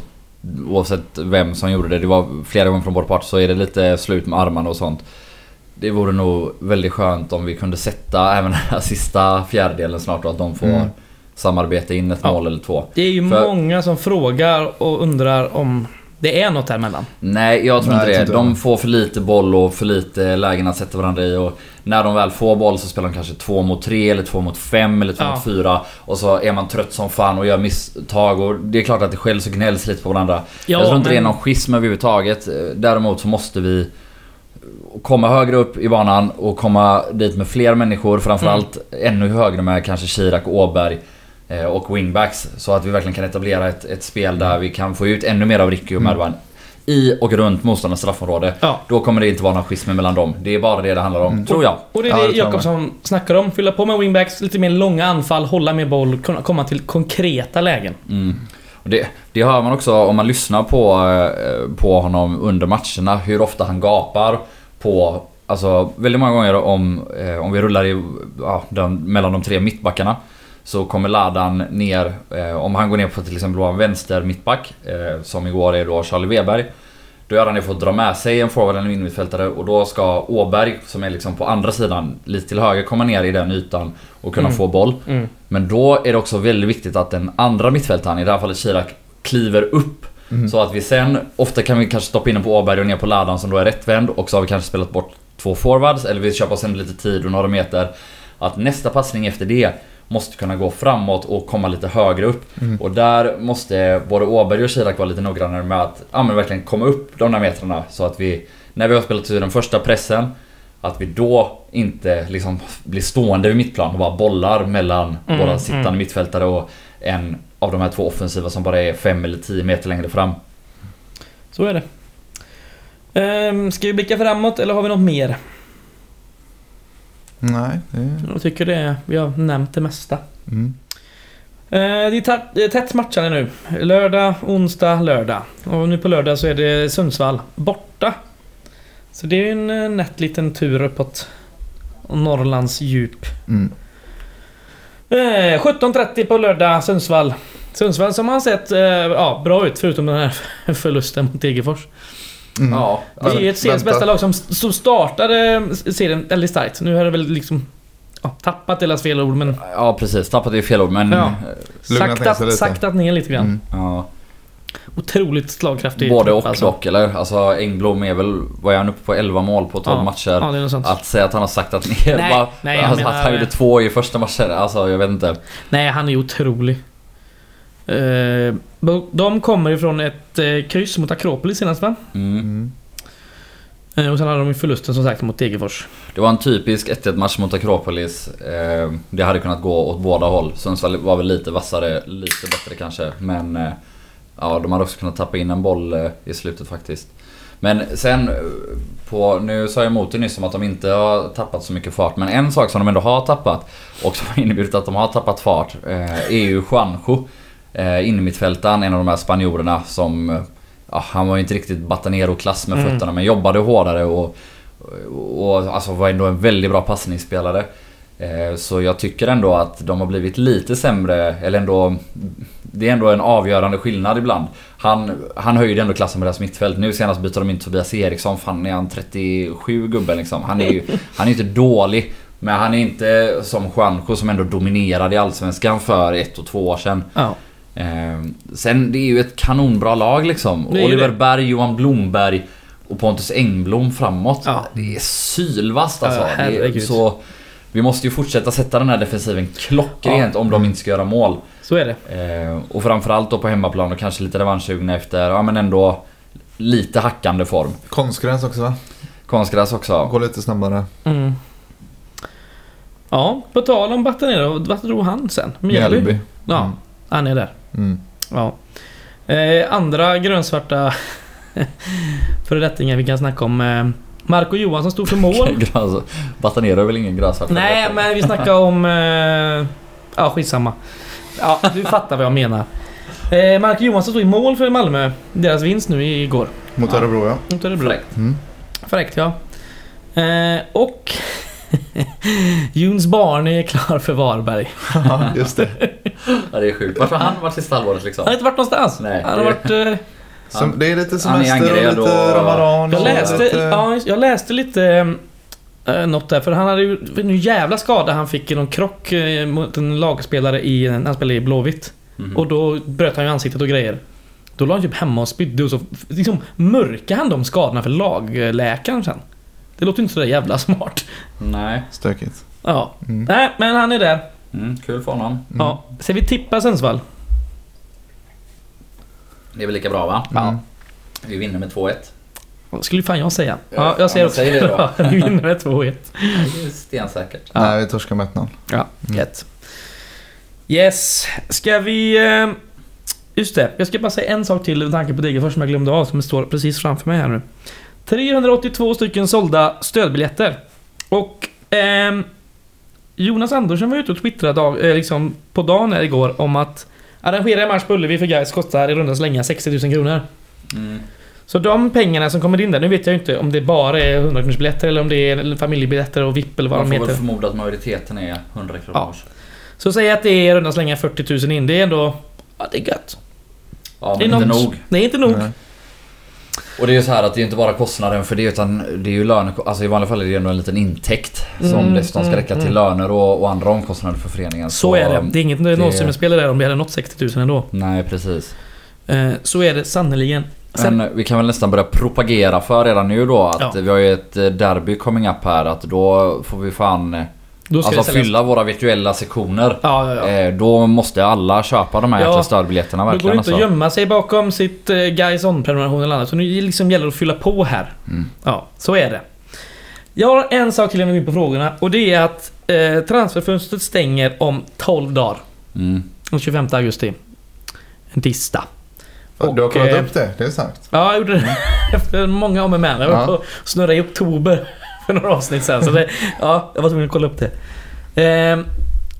oavsett vem som gjorde det, det var flera gånger från båda parter, så är det lite slut med armarna och sånt. Det vore nog väldigt skönt om vi kunde sätta även [LAUGHS] den här sista fjärdedelen snart och att de får Mm. samarbeta in ett Ja. mål eller två. Det är ju För- många som frågar och undrar om det är något däremellan. Nej, jag tror Nej, inte jag det. tror inte De får för lite boll och för lite lägen att sätta varandra i. Och när de väl får boll så spelar de kanske två mot tre eller två mot fem eller två Ja. mot fyra. Och så är man trött som fan och gör misstag. Och det är klart att det skälls och gnälls lite på varandra. Ja, jag tror inte det är men- någon schism överhuvudtaget. Däremot så måste vi komma högre upp i banan och komma dit med fler människor. Framförallt ännu högre med kanske Chirac och Åberg. eh, Och wingbacks. Så att vi verkligen kan etablera ett, ett spel där vi kan få ut ännu mer av Ricky och Mm. Mervan. I och runt motståndarnas straffområde. Ja. Då kommer det inte vara någon schism mellan dem. Det är bara det det handlar om, Mm. tror jag. Och det är Ja, det det Jakobsson snackar om. Fylla på med wingbacks, lite mer långa anfall, hålla med boll, kunna komma till konkreta lägen. Mm. Och det, det hör man också om man lyssnar på, eh, på honom under matcherna. Hur ofta han gapar på... Alltså väldigt många gånger om, eh, om vi rullar i, ja, den, mellan de tre mittbackarna. Så kommer Ladan ner, eh, om han går ner på till exempel en vänster mittback. Eh, som igår är då Charlie Weber. Då gör han det för att dra med sig en forward eller innermittfältare och då ska Åberg, som är liksom på andra sidan, lite till höger, komma ner i den ytan och kunna Mm. få boll. Mm. Men då är det också väldigt viktigt att den andra mittfältaren, i det här fallet Chirac, kliver upp. Mm. Så att vi sen, ofta kan vi kanske stoppa in den på Åberg och ner på Ladan som då är rättvänd och så har vi kanske spelat bort två forwards eller vill köpa oss en lite tid och några meter. Att nästa passning efter det måste kunna gå framåt och komma lite högre upp. Mm. Och där måste både Åberg och Kirak vara lite noggrannare med att ja, men verkligen komma upp de där metrarna så att vi, när vi har spelat ut den första pressen, att vi då inte liksom blir stående vid mittplan och bara bollar mellan Mm, våra sittande mm. mittfältare och en av de här två offensiva som bara är 5 eller 10 meter längre fram. Så är det. Ehm, ska vi blicka framåt eller har vi något mer? Nej, det. Jag tycker det är, vi har nämnt det mesta. Mm. Eh, Det är tätt, matchande nu. Lördag, onsdag, lördag. Och nu på lördag så är det Sundsvall borta. Så det är en eh, nätt liten tur uppåt Norrlands djup. Mm. Eh, 17.30 på lördag, Sundsvall. Sundsvall som har sett eh, ja, bra ut förutom den här [LAUGHS] förlusten mot Degerfors. Mm. Ja, Det är ett seriens bästa lag som, som startade serien väldigt starkt. Nu har det väl liksom ja, tappat deras fel ord men ja precis, tappat är fel ord men... Ja. Saktat, saktat ner lite grann. Mm. Ja, Otroligt slagkraftig både och alltså. dock eller? Alltså Engblom är väl, vad är han uppe på 11 mål på 12 Ja. matcher? Ja. Att säga att han har saktat ner Nej, bara, nej, alltså, menar- att han gjorde två i första matchen, alltså jag vet inte. Nej, han är otrolig. Eh, de kommer ifrån ett eh, kryss mot Akropolis senast va? Mm. Mm. Eh, och sen hade de ju förlusten som sagt mot Degerfors. Det var en typisk 1-1 match mot Akropolis. Det hade kunnat gå åt båda håll. Sundsvall var väl lite vassare, lite bättre kanske. Men ja, de hade också kunnat tappa in en boll eh, i slutet faktiskt. Men sen eh, på, nu sa jag emot det nyss om att de inte har tappat så mycket fart. Men en sak som de ändå har tappat och som har inneburit att de har tappat fart eh, är ju Juanjo. Eh, innermittfältaren, en av de här spanjorerna som... Ja, han var ju inte riktigt Batanero-klass med Mm. fötterna men jobbade hårdare och och alltså var ändå en väldigt bra passningsspelare. Eh, Så jag tycker ändå att de har blivit lite sämre, eller ändå... Det är ändå en avgörande skillnad ibland. Han, han höjde ändå klassen på deras mittfält. Nu senast byter de in Tobias Eriksson. Fan är han 37 gubben liksom. Han är ju han är inte dålig. Men han är inte som Juanjo som ändå dominerade i Allsvenskan för ett och två år sedan. Ja. Eh, sen det är ju ett kanonbra lag liksom. Oliver det. Berg, Johan Blomberg och Pontus Engblom framåt. Ja. Det är sylvast alltså. Ja, det är, herregud. så, vi måste ju fortsätta sätta den här defensiven klockrent om de inte ska göra mål. Så är det. Eh, och framförallt då på hemmaplan och kanske lite revanschsugna efter, ja men ändå lite hackande form. Konstgräs också va? Konstgräs också. Gå lite snabbare. Mm. Ja, på tal om Batanero, vart drog han sen? Mjällby? Mjällby. Ja, Mm. han är där. Mm. Ja. Eh, andra grönsvarta [LAUGHS] föredettingar vi kan snacka om. Eh, Marco Johansson stod för mål. Gräs- Batanero är väl ingen gräsvart? Nej, men vi snackar om... Eh, ja, skitsamma. Ja, du fattar vad jag menar. Eh, Marco Johansson stod i mål för Malmö. Deras vinst nu igår. Mot. Örebro ja. Mot Örebro. Fräckt. Mm. Fräckt ja. Eh, och... [LAUGHS] Juns barn är klar för Varberg. Ja, just det. Ja, det är sjukt. Vart har han varit sista halvåret liksom? Han har inte varit någonstans. Nej, han har det- varit... Eh, Som, det är lite semester och lite och- Ramadan. Jag läste, lite- ja, jag läste lite äh, något där, för han hade ju en jävla skada han fick i någon krock eh, mot en lagspelare i, när han spelade i Blåvitt. Mhm. Och då bröt han ju ansiktet och grejer. Då låg han typ hemma och spydde och så liksom mörkade han de skadorna för lagläkaren sen. Det låter inte så där jävla [LAUGHS] smart. Nej. Stökigt. Ja. Mm. Nej, men han är där. Mm, kul för honom. Mm. Ja. Ska vi tippa Sundsvall? Det är väl lika bra va? Mm. Vi vinner med 2-1. Det skulle fan jag säga. Ja, Ja, jag säger ja, också det då. [LAUGHS] Vi vinner med 2-1. Det är stensäkert. Ja. Nej, vi torskar med 1-0. Ja, Mm. Yes, ska vi... eh, Just det, jag ska bara säga en sak till med tanke på Degerfors som jag glömde av, som står precis framför mig här nu. 382 stycken sålda stödbiljetter. Och... ehm, Jonas Andersson var ute och twittrade dag, eh, liksom på dagen här igår om att arrangera en match på Ullevi för guys kostar i runda slänga 60 000 kronor. Mm. Så de pengarna som kommer in där, nu vet jag inte om det bara är 100 kronors biljetter eller om det är familjebiljetter och VIP eller vad Man de får heter. väl förmoda att majoriteten är 100 kronor. Ja. Så säg att det är runda slänga 40 000 in. Det är ändå... Ja, det är gött. Ja, det är men inte något- nog. Det är inte nog. Nej. Och det är ju så här att det är inte bara kostnaden för det utan det är ju löner... Alltså i vanliga fall är det ändå en liten intäkt som Mm, dessutom ska mm, räcka till mm. löner och, och andra omkostnader för föreningen. Så är det. Det är inget nollsummespel där om vi hade nått 60 000 ändå. Nej precis. Eh, Så är det sannerligen Sen, Men vi kan väl nästan börja propagera för redan nu då att Ja. vi har ju ett eh, derby coming up här att då får vi fan eh, alltså fylla våra virtuella sektioner. Ja, ja, ja. Eh, Då måste alla köpa de här Ja. jäkla stödbiljetterna går det verkligen inte att alltså. gömma sig bakom sitt eh, Guys On-prenumeration eller annat. Så nu liksom gäller det att fylla på här. Mm. Ja, så är det. Jag har en sak till innan vi går in på frågorna och det är att eh, transferfönstret stänger om 12 dagar. Mm. Den 25 augusti. En tisdag. du har Och, kollat eh, upp det, det är starkt. Ja, jag gjorde det. [LAUGHS] Efter många om och men. Jag var Ja. på att snurra i oktober för några avsnitt sen. Så det, ja, jag var tvungen att kolla upp det. Ehm,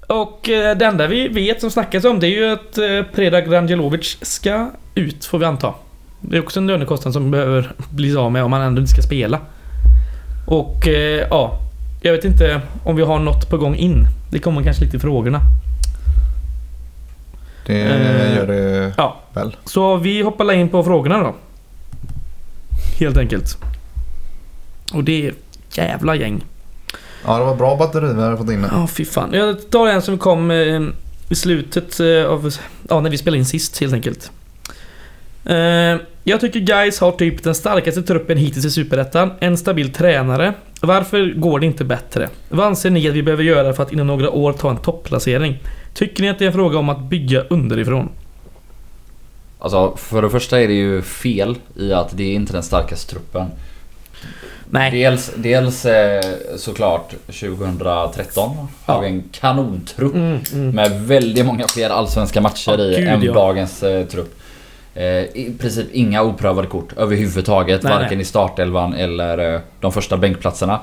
och eh, det enda vi vet som snackas om det är ju att eh, Predrag Rangelovic ska ut, får vi anta. Det är också en lönekostnad som behöver bli av med om han ändå inte ska spela. Och eh, ja, jag vet inte om vi har något på gång in. Det kommer kanske lite i frågorna. Det Eh, gör det Ja, väl. så vi hoppar in på frågorna då. Helt enkelt. Och det jävla gäng. Ja, det var bra batteri vi hade fått in. Ja, fy fan. Jag tar en som kom eh, i slutet eh, av... Ja, när vi spelade in sist helt enkelt. Eh, jag tycker guys har typ den starkaste truppen hittills i Superettan. En stabil tränare. Varför går det inte bättre? Vad anser ni att vi behöver göra för att inom några år ta en topplacering? Tycker ni att det är en fråga om att bygga underifrån? Alltså för det första är det ju fel i att det är inte den starkaste truppen. Nej. Dels, dels eh, såklart 2013 har Ja. vi en kanontrupp Mm, mm. med väldigt många fler allsvenska matcher Ja, i än ja. dagens eh, trupp. Eh, I princip inga oprövade kort överhuvudtaget. Nej, varken nej. i startelvan eller de första bänkplatserna.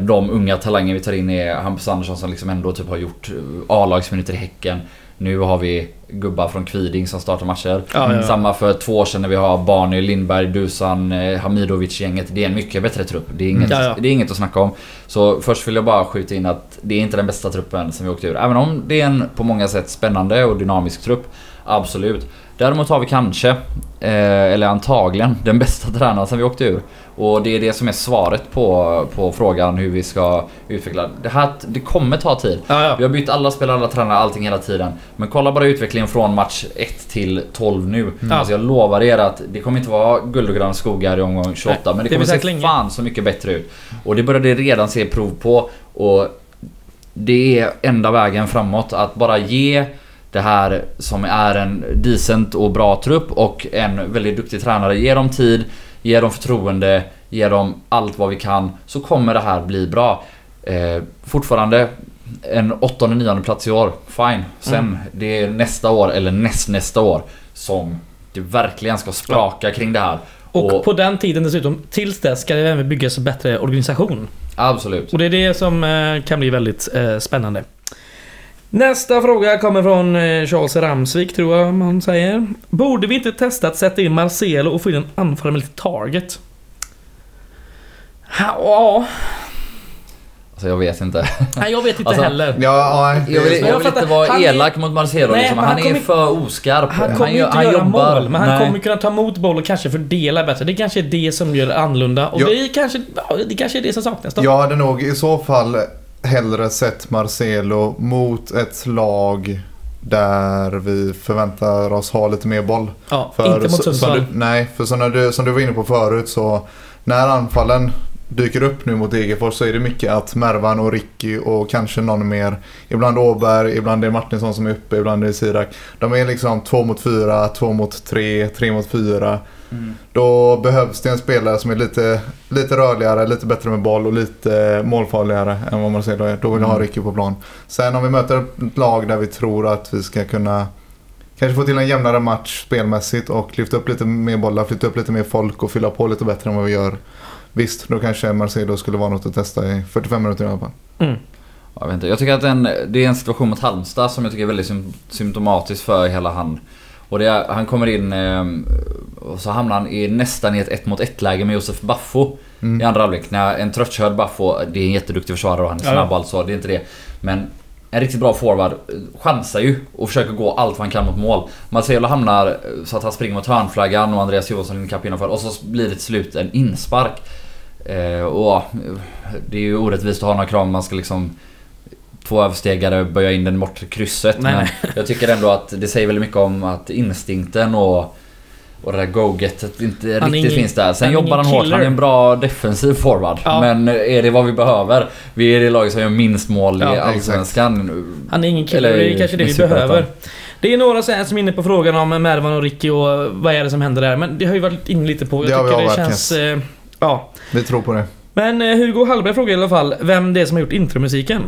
De unga talanger vi tar in är Hampus Andersson som liksom ändå typ har gjort A-lagsminuter i Häcken. Nu har vi gubbar från Kviding som startar matcher. Ja, ja. Samma för två år sedan när vi har Barney, Lindberg, Dusan, eh, Hamidovic-gänget. Det är en mycket bättre trupp. Det är, inget, Ja, ja. det är inget att snacka om. Så först vill jag bara skjuta in att det är inte den bästa truppen som vi åkte ur. Även om det är en på många sätt spännande och dynamisk trupp. Absolut. Däremot har vi kanske, eh, eller antagligen, den bästa [LAUGHS] tränaren som vi åkte ur. Och det är det som är svaret på, på frågan hur vi ska utveckla. Det här det kommer ta tid. Ja, ja. Vi har bytt alla spelare, alla tränare, allting hela tiden. Men kolla bara utvecklingen från match 1 till 12 nu. Ja. Alltså jag lovar er att det kommer inte vara guld och gröna skogar i omgång 28. Nej, men det det kommer se länge. fan så mycket bättre ut. Och det började redan se prov på. Och det är enda vägen framåt. Att bara ge det här som är en decent och bra trupp och en väldigt duktig tränare. Ge dem tid, ge dem förtroende, ge dem allt vad vi kan. Så kommer det här bli bra. Eh, fortfarande en åttonde, nionde plats i år. Fine. Sen, Mm. det är nästa år eller näst nästa år som det verkligen ska spraka kring det här. Och, Och- på den tiden dessutom, tills dess ska det även byggas en bättre organisation. Absolut. Och det är det som eh, kan bli väldigt eh, spännande. Nästa fråga kommer från eh, Charles Ramsvik tror jag man säger. Borde vi inte testa att sätta in Marcelo och få in en anfallare med lite target? Ja, Alltså jag vet inte. nej jag vet inte Alltså, heller. Ja, nej. Jag vill, jag jag vill inte vara han är- elak mot Marcelo Nej, liksom. Han, han är kommer- för oskarp. Han kommer gör- inte göra mål, men han Nej. kommer kunna ta emot boll och kanske fördela bättre. Det kanske är det som gör annorlunda. Och Ja. det, är kanske, det kanske är det som saknas då. Jag hade nog i så fall hellre sett Marcelo mot ett lag där vi förväntar oss ha lite mer boll. Ja, För inte mot Sundsvall. nej, för som, du, som du var inne på förut så när anfallen dyker upp nu mot Degerfors så är det mycket att Mervan och Ricky och kanske någon mer. Ibland Åberg, ibland är det Martinsson som är uppe, ibland är det Sirak. De är liksom två mot fyra, två mot tre, tre mot fyra. Mm. Då behövs det en spelare som är lite, lite rörligare, lite bättre med boll och lite målfarligare än vad Marcelo är. Då vill jag ha Mm. Ricky på plan. Sen om vi möter ett lag där vi tror att vi ska kunna kanske få till en jämnare match spelmässigt och lyfta upp lite mer bollar, flytta upp lite mer folk och fylla på lite bättre än vad vi gör. Visst, då kanske Marcelo skulle vara något att testa i 45 minuter i alla fall. Mm. Jag, vet inte. jag tycker att en, det är en situation mot Halmstad som jag tycker är väldigt sym- symptomatisk för hela han. Och det är, han kommer in eh, och så hamnar han i, nästan i ett ett mot ett läge med Josef Baffo i Mm. andra halvlek. När en tröttkörd Baffo, det är en jätteduktig försvarare och han är Ja, snabb ja. alltså, det är inte det. Men en riktigt bra forward eh, chansar ju och försöker gå allt vad han kan mot mål. Marcelo hamnar eh, så att han springer mot hörnflaggan och Andreas Johansson ikapp innanför och så blir det till slut en inspark. Eh, och eh, det är ju orättvist att ha några krav man ska liksom Två överstegare böja in den bort krysset Nej, men jag tycker ändå att det säger väldigt mycket om att instinkten och och det där go-getet inte Han riktigt ingen- finns där. Sen han jobbar han hårt. killer. Han är en bra defensiv forward. Ja. Men är det vad vi behöver? Vi är det laget som gör minst mål i Ja, Allsvenskan. Han är ingen killer, Eller det är kanske det vi behöver. Det är några så här som är inne på frågan om Mervan och Ricky och vad är det som händer där. Men det har ju varit inne lite på. Jag Det har vi tycker det känns... Eh, ja. Vi tror på det. Men eh, Hugo Hallberg frågar i alla fall vem det är som har gjort intromusiken.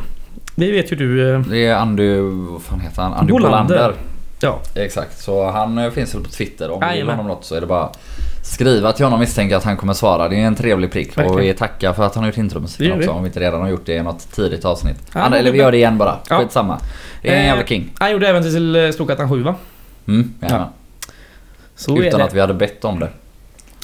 Det vet ju du. Eh, Det är Andy... Vad fan heter han? Andy Bolander. Bolander. ja. Exakt. Så han eh, finns väl på Twitter. Om vill Jajamän. honom något så är det bara skriva till honom misstänker att han kommer svara. Det är en trevlig prick. Verkligen. Och vi tackar för att han har gjort Det intromusiken gör vi. också. Om vi inte redan har gjort det i något tidigt avsnitt. Ja, men eller vi är gör det igen bara. Ja. Skitsamma. Det är en Eh, jävla king. Han gjorde även till eh, Storkattan 7 va? Mm, ja. Så är Utan det. att vi hade bett om det.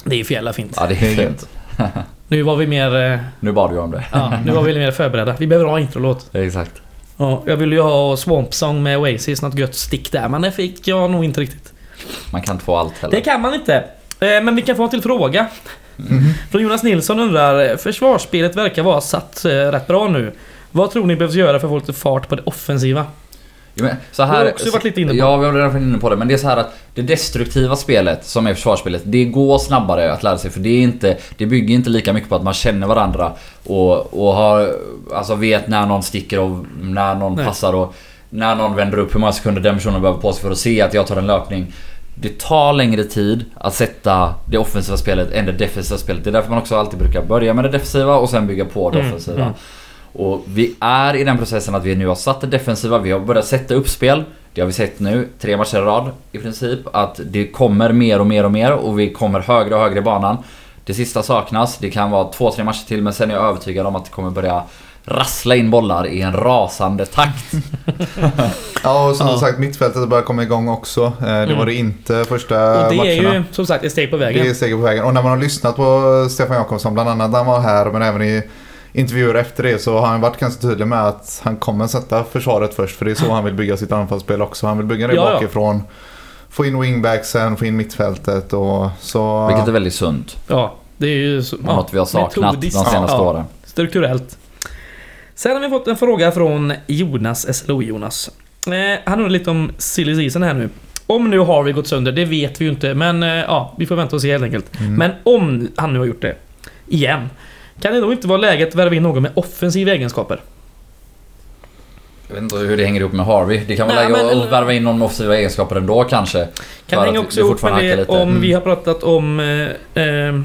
Det är ju för jävla fint. Ja, det är fint. [LAUGHS] Nu var vi mer... Eh, Nu bad vi om det. ja, nu var vi lite mer förberedda. Vi behöver ha introlåt. Exakt. Ja, jag ville ju ha Swamp Song med Oasis, något gött stick där. Men det fick jag nog inte riktigt. Man kan inte få allt heller. Det kan man inte. Eh, Men vi kan få en till fråga. Mhm. Från Jonas Nilsson undrar, eh, försvarsspelet verkar vara satt rätt bra nu. Vad tror ni behövs göra för att få lite fart på det offensiva? Men så har här, jag också varit lite inne på. Ja, vi har redan varit inne på det. Men det är så här att det destruktiva spelet, som är försvarsspelet, det går snabbare att lära sig. För det är inte... Det bygger inte lika mycket på att man känner varandra och, och har... Alltså vet när någon sticker och när någon Nej. passar och när någon vänder upp hur många sekunder den personen behöver på sig för att se att jag tar en löpning. Det tar längre tid att sätta det offensiva spelet än det defensiva spelet. Det är därför man också alltid brukar börja med det defensiva och sen bygga på det Mm, offensiva. mm. Och vi är i den processen att vi nu har satt det defensiva, vi har börjat sätta upp spel. Det har vi sett nu, tre matcher i rad i princip. Att det kommer mer och mer och mer och vi kommer högre och högre i banan. Det sista saknas, det kan vara två, tre matcher till men sen är jag övertygad om att det kommer börja rassla in bollar i en rasande takt. [LAUGHS] Ja, och som Ja. sagt mittfältet börjar komma igång också. Eh, Det Mm. var det inte första Och det matcherna. är ju som sagt ett steg på vägen. Det är steget på vägen. Och när man har lyssnat på Stefan Jakobsson, bland annat när han var här, men även i intervjuer efter det, så har han varit ganska tydlig med att han kommer sätta försvaret först. För det är så han vill bygga sitt anfallsspel också. Han vill bygga det Ja, ja. bakifrån. Få in wingbacksen, få in mittfältet och så... Vilket är väldigt sunt. Ja, det är ju så, Och något vi har saknat de senaste Ja. åren. Strukturellt. Sen har vi fått en fråga från Jonas, SLO Jonas. Eh, han undrar lite om silly season här nu. Om nu Harvey gått sönder, det vet vi ju inte. Men eh, ja, vi får vänta och se helt enkelt. Mm. Men om han nu har gjort det, igen. Kan det då inte vara läge att värva in någon med offensiva egenskaper? Jag vet inte hur det hänger ihop med Harvey. Det kan vara Nej, läge men- att värva in någon med offensiva egenskaper ändå kanske. Kan det hänga också ihop med det om Mm. vi har pratat om... Eh, eh,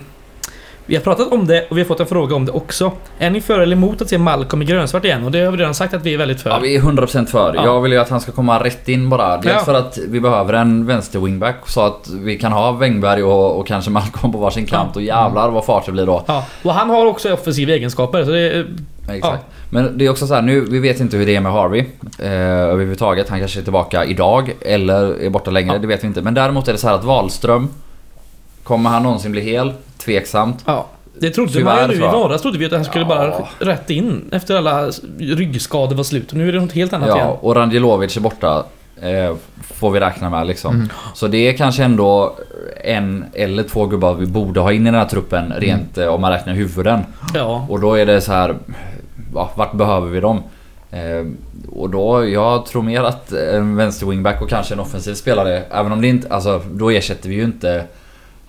vi har pratat om det och vi har fått en fråga om det också. Är ni för eller emot att se Malcolm i grönsvart igen? Och det har vi redan sagt att vi är väldigt för. Ja, vi är 100% för. Ja. Jag vill ju att han ska komma rätt in bara. Dels Ja. för att vi behöver en vänster wingback så att vi kan ha Wängberg och, och kanske Malcolm på varsin kant. Och jävlar vad fart det blir då. Ja, och han har också offensiva egenskaper. Så det är, Exakt. Men det är också så här, nu, vi vet inte hur det är med Harvey eh, överhuvudtaget. Han kanske är tillbaka idag eller är borta längre, Ja. det vet vi inte. Men däremot är det så här att Wahlström, kommer han någonsin bli hel? Tveksamt. ja. Det trodde Tyvärr, man ju nu i tror jag. våras. trodde vi att han skulle Ja. bara rätt in efter alla ryggskador var slut. Och nu är det något helt annat Ja, igen. och Randilovic är borta. Eh, får vi räkna med liksom. Mm. Så det är kanske ändå en eller två gubbar vi borde ha in i den här truppen rent eh, om man räknar huvuden. Ja. Och då är det så här, ja, vart behöver vi dem? Eh, och då, jag tror mer att en vänster wingback och kanske en offensiv spelare, även om det inte, alltså då ersätter vi ju inte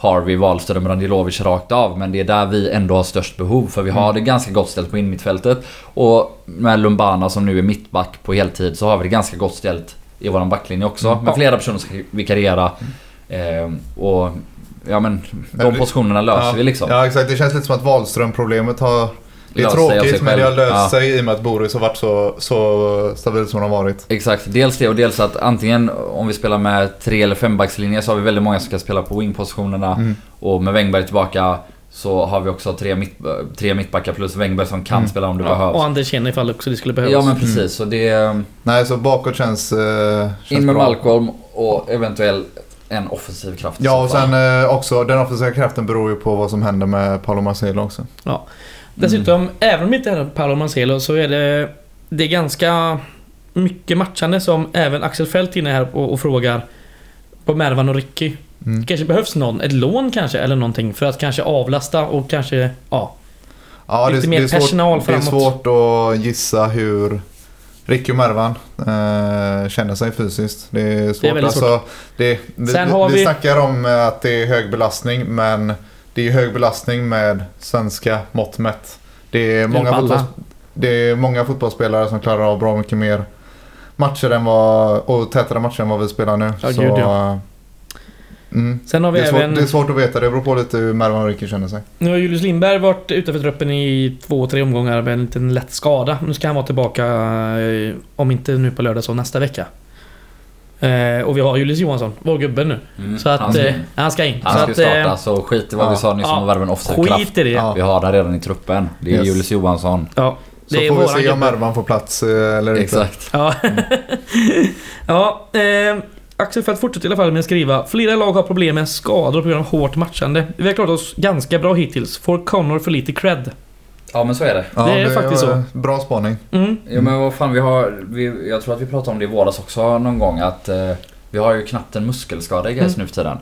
Harvey, Wahlström, Randilovic rakt av. Men det är där vi ändå har störst behov. För vi har Mm. det ganska gott ställt på innermittfältet. Och med Lumbana som nu är mittback på heltid så har vi det ganska gott ställt i våran backlinje också. Mm. Med flera personer som ska vikariera. Eh, och ja men de positionerna löser ja, vi liksom. Ja exakt, det känns lite som att Wahlström-problemet har... Det är tråkigt men det har löst Ja. sig i och med att Boris har varit så, så stabil som han har varit. Exakt, dels det och dels att antingen om vi spelar med tre eller fembackslinje så har vi väldigt många som ska spela på wingpositionerna. Mm. Och med Wängberg tillbaka så har vi också tre, mitt, tre mittbackar plus Wängberg som kan Mm. spela om det ja. behövs. Och Anders Kjell ifall också det skulle behövas. Ja men precis, så det... Nej, så bakåt känns, eh, känns In med bra. Malcolm och eventuellt en offensiv kraft. Ja, och sen eh, också den offensiva kraften beror ju på vad som händer med Paolo Marcelo också. Dessutom, Mm. även om det inte är Paolo Mancelo så är det... Det är ganska mycket matchande som även Axel Fält är inne här och, och frågar på Mervan och Ricky. Mm. Det kanske behövs någon, ett lån kanske eller någonting för att kanske avlasta och kanske, ja. Ja, Lite mer är svårt, personal Det är framåt. svårt att gissa hur Ricky och Mervan eh, känner sig fysiskt. Det är svårt. väldigt svårt. Alltså, det, vi, Sen vi, har vi vi- snackar om att det är hög belastning men det är hög belastning med svenska mått mätt. Det är, många fotbolls, det är många fotbollsspelare som klarar av bra mycket mer matcher än vad, och tätare matcher än vad vi spelar nu. Ja, Så, gud, ja. eh, mm. Sen har vi det, är svårt, även... det är svårt att veta. Det beror på lite hur Mervan och Ricky känner sig. Nu har Julius Lindberg varit utanför truppen i två, tre omgångar med en liten lätt skada. Nu ska han vara tillbaka, eh, om inte nu på lördag så nästa vecka. Eh, och vi har Julius Johansson, vår gubbe nu. Mm, Så att han ska, eh, han ska in. han så ska att, eh, starta, så skit i vad ja. vi sa nyss om Ja. att värva en offside kraft. Skit i det. Ja. Ja. Vi har den redan i truppen. Det är Yes. Julius Johansson. Så det är får vi se om gubbe. Mervan får plats eh, eller inte. Exakt. Ja. [LAUGHS] ja eh, Axel Fält fortsätter i alla fall med att skriva Flera lag har problem med skador på grund av hårt matchande. Vi har klarat oss ganska bra hittills. Får Connor för lite cred? Ja men så är det. Ja, Det är faktiskt så. Bra spaning. Mm. Jo men vad fan vi har... Vi, jag tror att vi pratade om det i våras också någon gång att eh, vi har ju knappt en muskelskada i Gais Mm. nu för tiden.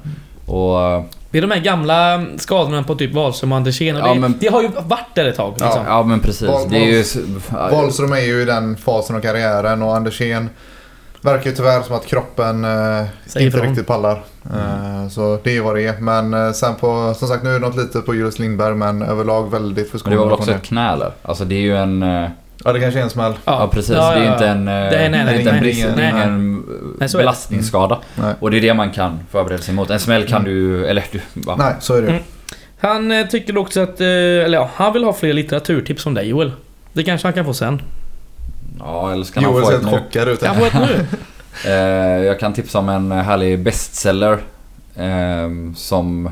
Och... eh, Det är de här gamla skadorna på typ Wahlström och Andersén. Och Ja, det, men- det har ju varit där ett tag. Ja. Liksom. Ja men precis. Det är ju... Wahlström är ju i den fasen av karriären och Andersén verkar ju tyvärr som att kroppen eh, inte riktigt pallar. Eh, så det är ju vad det är. Men eh, sen på, som sagt nu är det något lite på Julius Lindberg men överlag väldigt Men det förskonad var väl också ett knä eller? Alltså det är ju en... eh, Ja det kanske är en smäll. Ja, precis. Ja, det är ju ja, inte ja. en, eh, nej, nej, det är nej, inte en, nej, brist, nej. ingen Nej, belastningsskada. Nej. Och det är det man kan förbereda sig mot. En smäll kan du... Eller du... Va? Nej så är det ju. Mm. Han tycker också att... Eller ja, han vill ha fler litteraturtips om dig Joel. Det kanske han kan få sen. Ja, eller ska han Joel få ser ett helt nu? chockad ut. Kan jag få ett nu? [LAUGHS] Eh, jag kan tipsa om en härlig bestseller. Eh, som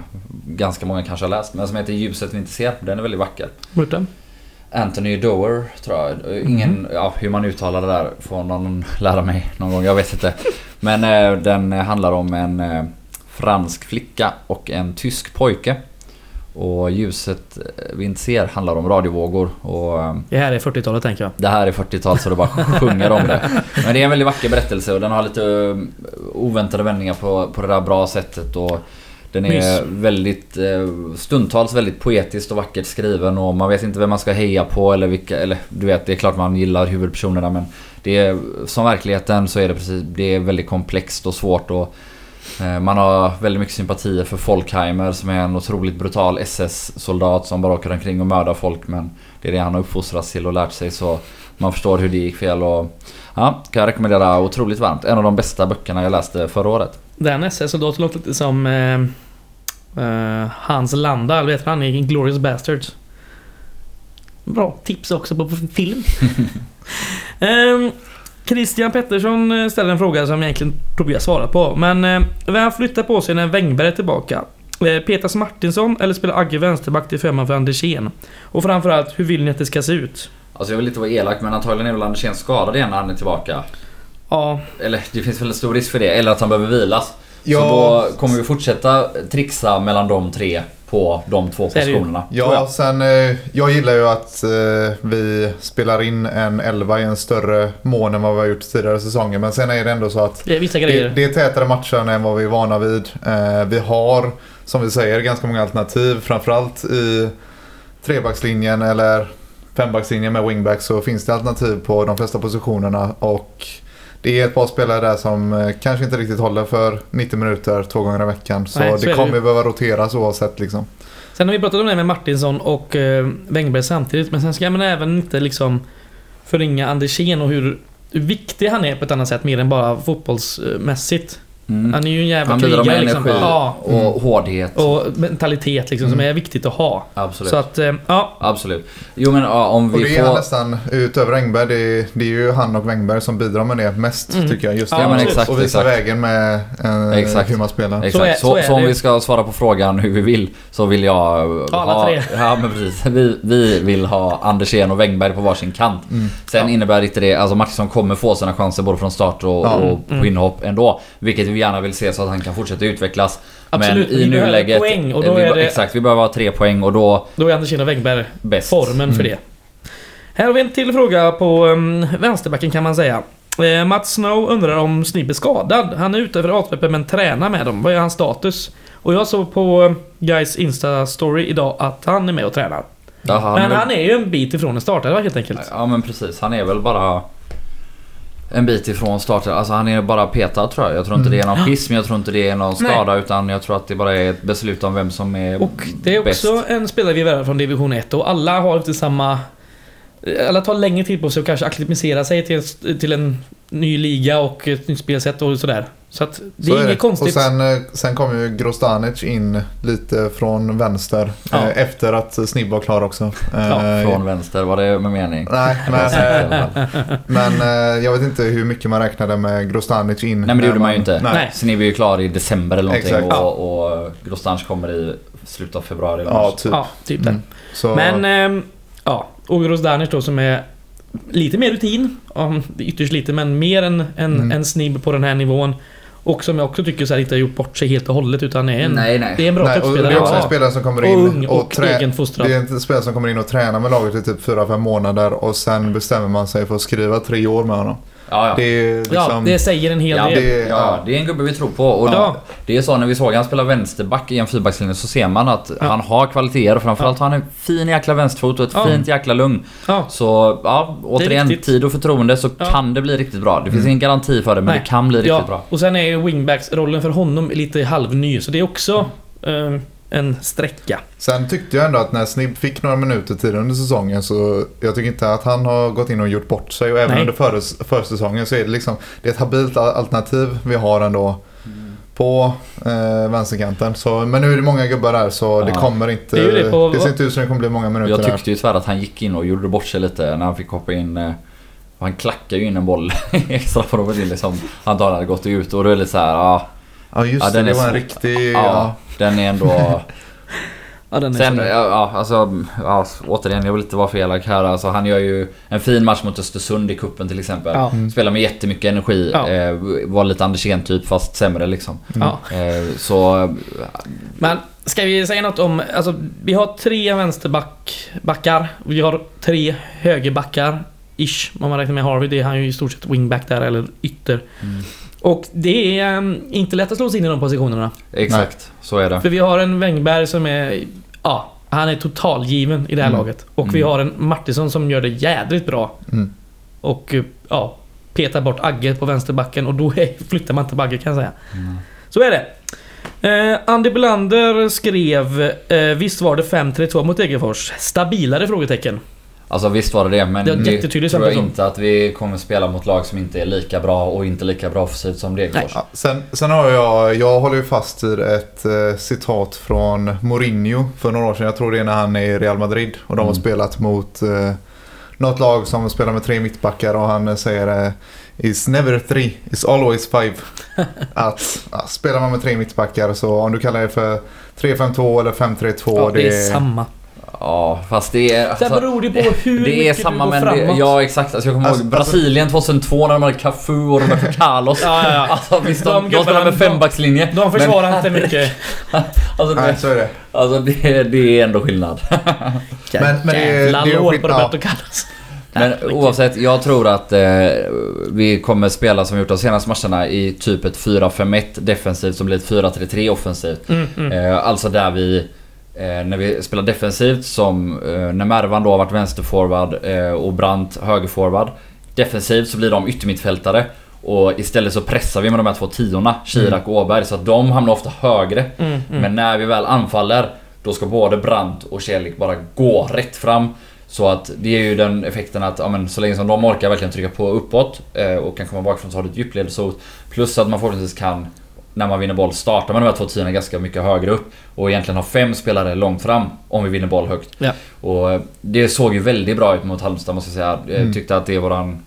ganska många kanske har läst. Men som heter Ljuset vi inte ser. Den är väldigt vacker. Murten? Anthony Doer tror jag. Ingen, ja, hur man uttalar det där får någon lära mig någon gång. Jag vet inte. Men eh, den handlar om en eh, fransk flicka och en tysk pojke. Och ljuset eh, vi inte ser handlar om radiovågor. Och eh, Det här är 40-talet tänker jag. det här är 40-tal så det bara sjunger om det. Men det är en väldigt vacker berättelse och den har lite eh, oväntade vändningar på, på det där bra sättet. Och den är Mys. väldigt, stundtals väldigt poetiskt och vackert skriven och man vet inte vem man ska heja på eller vilka, eller du vet det är klart man gillar huvudpersonerna men det är, som verkligheten så är det precis, det är väldigt komplext och svårt och man har väldigt mycket sympatier för Folkheimer som är en otroligt brutal SS-soldat som bara åker omkring och mördar folk men det är det han har uppfostrats till och lärt sig så man förstår hur det gick fel och ja, kan jag rekommendera otroligt varmt. En av de bästa böckerna jag läste förra året. Den SS-soldaten låter lite som eh, eh, Hans Landa, eller vet han, i Glorious Bastards. Bra tips också på film. [LAUGHS] Ehm, Christian Pettersson eh, ställer en fråga som jag egentligen har svarat på. Men eh, vem flyttar på sig när Wängberg är tillbaka? Eh, Peters Martinsson eller spelar Agge vänsterback till förman för Andersén? Och framförallt, hur vill ni att det ska se ut? Alltså jag vill inte vara elak men antagligen är väl Andersén skadad igen när han är tillbaka. Ja, Eller det finns väl en stor risk för det. Eller att han behöver vilas. Ja. Så då kommer vi fortsätta trixa mellan de tre på de två positionerna. Ja, jag. sen eh, jag gillar ju att eh, vi spelar in en 11 i en större mån än vad vi har gjort tidigare säsonger. Men sen är det ändå så att det är vissa det, det är tätare matcher än vad vi är vana vid. Eh, vi har, som vi säger, ganska många alternativ. Framförallt i trebackslinjen eller fembackslinjen med wingbacks så finns det alternativ på de flesta positionerna. Och det är ett par spelare där som eh, kanske inte riktigt håller för 90 minuter två gånger i veckan. Så, Nej, så det det kommer ju behöva roteras oavsett liksom. Sen har vi pratat om det med Martinsson och eh, Wängberg samtidigt. Men sen ska man även inte liksom förringa Andersén och hur viktig han är på ett annat sätt mer än bara fotbollsmässigt. Mm. Han är ju en jävla Han bidrar med krigare liksom. energi Ja. och hårdhet. Och mentalitet liksom som Mm. är viktigt att ha. Absolut. Så att, eh, ja. Absolut. Jo men ja, om Och vi det är får... nästan, utöver Engberg, det är, det är ju han och Wengberg som bidrar med det mest Mm. tycker jag. Just Ja, det. men och- exakt, och visa exakt. vägen med eh, Exakt. hur man spelar. Exakt. är- Så, så är så om vi ska svara på frågan hur vi vill så vill jag Alla ha... tre. Ja men precis. Vi, vi vill ha Andersén och Wängberg på varsin kant. Mm. Sen Ja. innebär inte det, alltså Mattisson kommer få sina chanser både från start och, Ja. och på Mm. inhopp ändå. Vilket vi gärna vill se så att han kan fortsätta utvecklas. Absolut, men i vi nuläget... poäng och då vi, är det- Exakt, vi behöver ha tre poäng och då Då är Andersén och Wängberg bäst. formen för Mm. det. Här har vi en till fråga på um, vänsterbacken kan man säga. Eh, Mats Snow undrar om Snibb är skadad. Han är ute för avsläppet men tränar med dem. Vad är hans status? Och jag såg på um, Guys Insta-story idag att han är med och tränar. Jaha, men han är ju en bit ifrån en startare helt enkelt. Ja men precis, han är väl bara... en bit ifrån starten. Alltså han är bara petad tror jag. Jag tror inte Mm. det är någon schism, jag tror inte det är någon Nej. skada utan jag tror att det bara är ett beslut om vem som är Och det är bäst. också en spelare vi värvar från division 1 och alla har inte samma... Alla tar längre tid på sig att kanske acklimatisera sig till, till en ny liga och ett nytt spelsätt och sådär. Så att det Så är inget konstigt. Och sen, eh, sen kom ju Grostanic in lite från vänster. Ja. eh, Efter att Snibb var klar också. Ja, Eh, Från vänster, var det med mening? Nej, men, [LAUGHS] eh, men eh, jag vet inte hur mycket man räknade med Grostanic in. Nej men det gjorde man ju inte. Nej. Ni är ju klar i december eller någonting Exakt. och, och Grostange kommer i slutet av februari eller Ja, typ. Ja, typ det. Mm. Så, Men, ehm, ja. Ogros Danic då som är lite mer rutin. Är ytterst lite, men mer än en, Mm. en snibb på den här nivån. Och som jag också tycker så här, inte har gjort bort sig helt och hållet utan är en, Nej nej. det är en bra nej, och det toppspelare. är också en spelare som kommer Och in ung och trä- egenfostrad. Det är en spelare som kommer in och tränar med laget i typ 4-5 månader och sen bestämmer man sig för att skriva tre år med honom. Ja, ja. Det liksom... Ja, det säger en hel Ja, del. det- ja, ja. det är en gubbe vi tror på. Och Ja. Det är så när vi såg han spela vänsterback i en fyrbackslinje så ser man att Ja. han har kvaliteter. Framförallt har han en fin jäkla vänsterfot och ett Ja. fint jäkla lugn. Ja. Så ja, återigen, tid och förtroende så Ja. kan det bli riktigt bra. Det finns Mm. ingen garanti för det men Nej. det kan bli riktigt Ja, bra. och sen är ju wingbacks-rollen för honom lite halvny, så det är också eh, en sträcka. Sen tyckte jag ändå att när Snibb fick några minuter tidigare under säsongen så jag tycker inte att han har gått in och gjort bort sig och även Nej. under föres- försäsongen så är det liksom det är ett habilt al- alternativ vi har ändå på eh, vänsterkanten. Så, men nu är det många gubbar där så det Ja. kommer inte... Det är ju det på- det ser inte ut som det kommer bli många minuter Jag där. tyckte ju tyvärr att han gick in och gjorde bort sig lite när han fick hoppa in. eh, Han klackade ju in en boll [LAUGHS] extra på Robert Lille som han hade gått ut och då är det så här, ja, Ja just Ja, det, den det är var en riktig... ja, Ja. Den är ändå... [LAUGHS] Ja, den är Sen, ja, ja, alltså, ja, återigen, jag vill inte vara för elak här. Alltså, han gör ju en fin match mot Östersund i kuppen till exempel. Ja. Mm. Spelar med jättemycket energi. Ja. Eh, var lite Andersén typ fast sämre liksom. Ja. Eh, så... Men ska vi säga något om... Alltså, vi har tre vänsterbackar. Vi har tre högerbackar. Ish, om man räknar med Harvey. Det är han ju i stort sett wingback där, eller ytter. Mm, Och det är um, inte lätt att slå sig in i de positionerna. exakt, så är det. För vi har en Wängberg som är... Ja, han är totalgiven i det här Mm. laget. Och vi Mm. har en Martinsson som gör det jädrigt bra. Mm. Och eh, ja, petar bort Agge på vänsterbacken och då [LAUGHS] flyttar man inte Bagge kan jag säga. Mm. Så är det. Eh, Andy Belander skrev eh, Visst var det 5-3-2 mot Degerfors? Stabilare? frågetecken. Alltså visst var det det men Det är det tror jag inte att vi kommer spela mot lag som inte är lika bra och inte lika bra offensivt som Degerfors. Ja, sen, sen har jag, jag håller ju fast vid ett eh, citat från Mourinho för några år sedan. Jag tror det är när han är i Real Madrid och de har Mm. spelat mot eh, något lag som spelar med tre mittbackar och han eh, säger eh, It's never three, it's always five. [LAUGHS] att ja, spelar man med tre mittbackar så om du kallar det för 3-5-2 eller 5-3-2 Ja, det är samma. Ja, fast det är... Sen alltså- beror det på hur Det är mycket samma du går men framåt. det, Ja exakt, alltså jag kommer Alltså- ihåg Brasilien 2002 när de hade Cafu och Roberto [LAUGHS] Carlos. Ja, ja, ja. Alltså visst, De de, de, gubbarna, spelar med de- fembackslinje. De försvarar inte mycket. [LAUGHS] Alltså, Nej, det, så är det. alltså det, det är ändå skillnad. [LAUGHS] Men- men det är- Jävla det är lår skit- på ja. Roberto Carlos. Men oavsett, jag tror att eh, vi kommer spela som vi gjort de senaste matcherna i typ ett 4-5-1 defensivt som blir ett 4-3-3 offensivt. Mm, mm. Eh, alltså där vi när vi spelar defensivt som eh, när Mervan då har varit vänsterforward eh, och Brandt högerforward. Defensivt så blir de yttermittfältare. Och istället så pressar vi med de här två tiorna, Chirac och Åberg, så att de hamnar ofta högre. Mm, mm. Men när vi väl anfaller, då ska både Brandt och Celik bara gå rätt fram. Så att det är ju den effekten att ja, men, så länge som de orkar verkligen trycka på uppåt eh, och kan komma bakifrån så har du ett djupledshot. Plus att man förhoppningsvis kan, när man vinner boll, starta med de här två tiorna ganska mycket högre upp. Och egentligen ha fem spelare långt fram om vi vinner boll högt. Ja. Och eh, det såg ju väldigt bra ut mot Halmstad måste jag säga. Jag Mm. tyckte att det var våran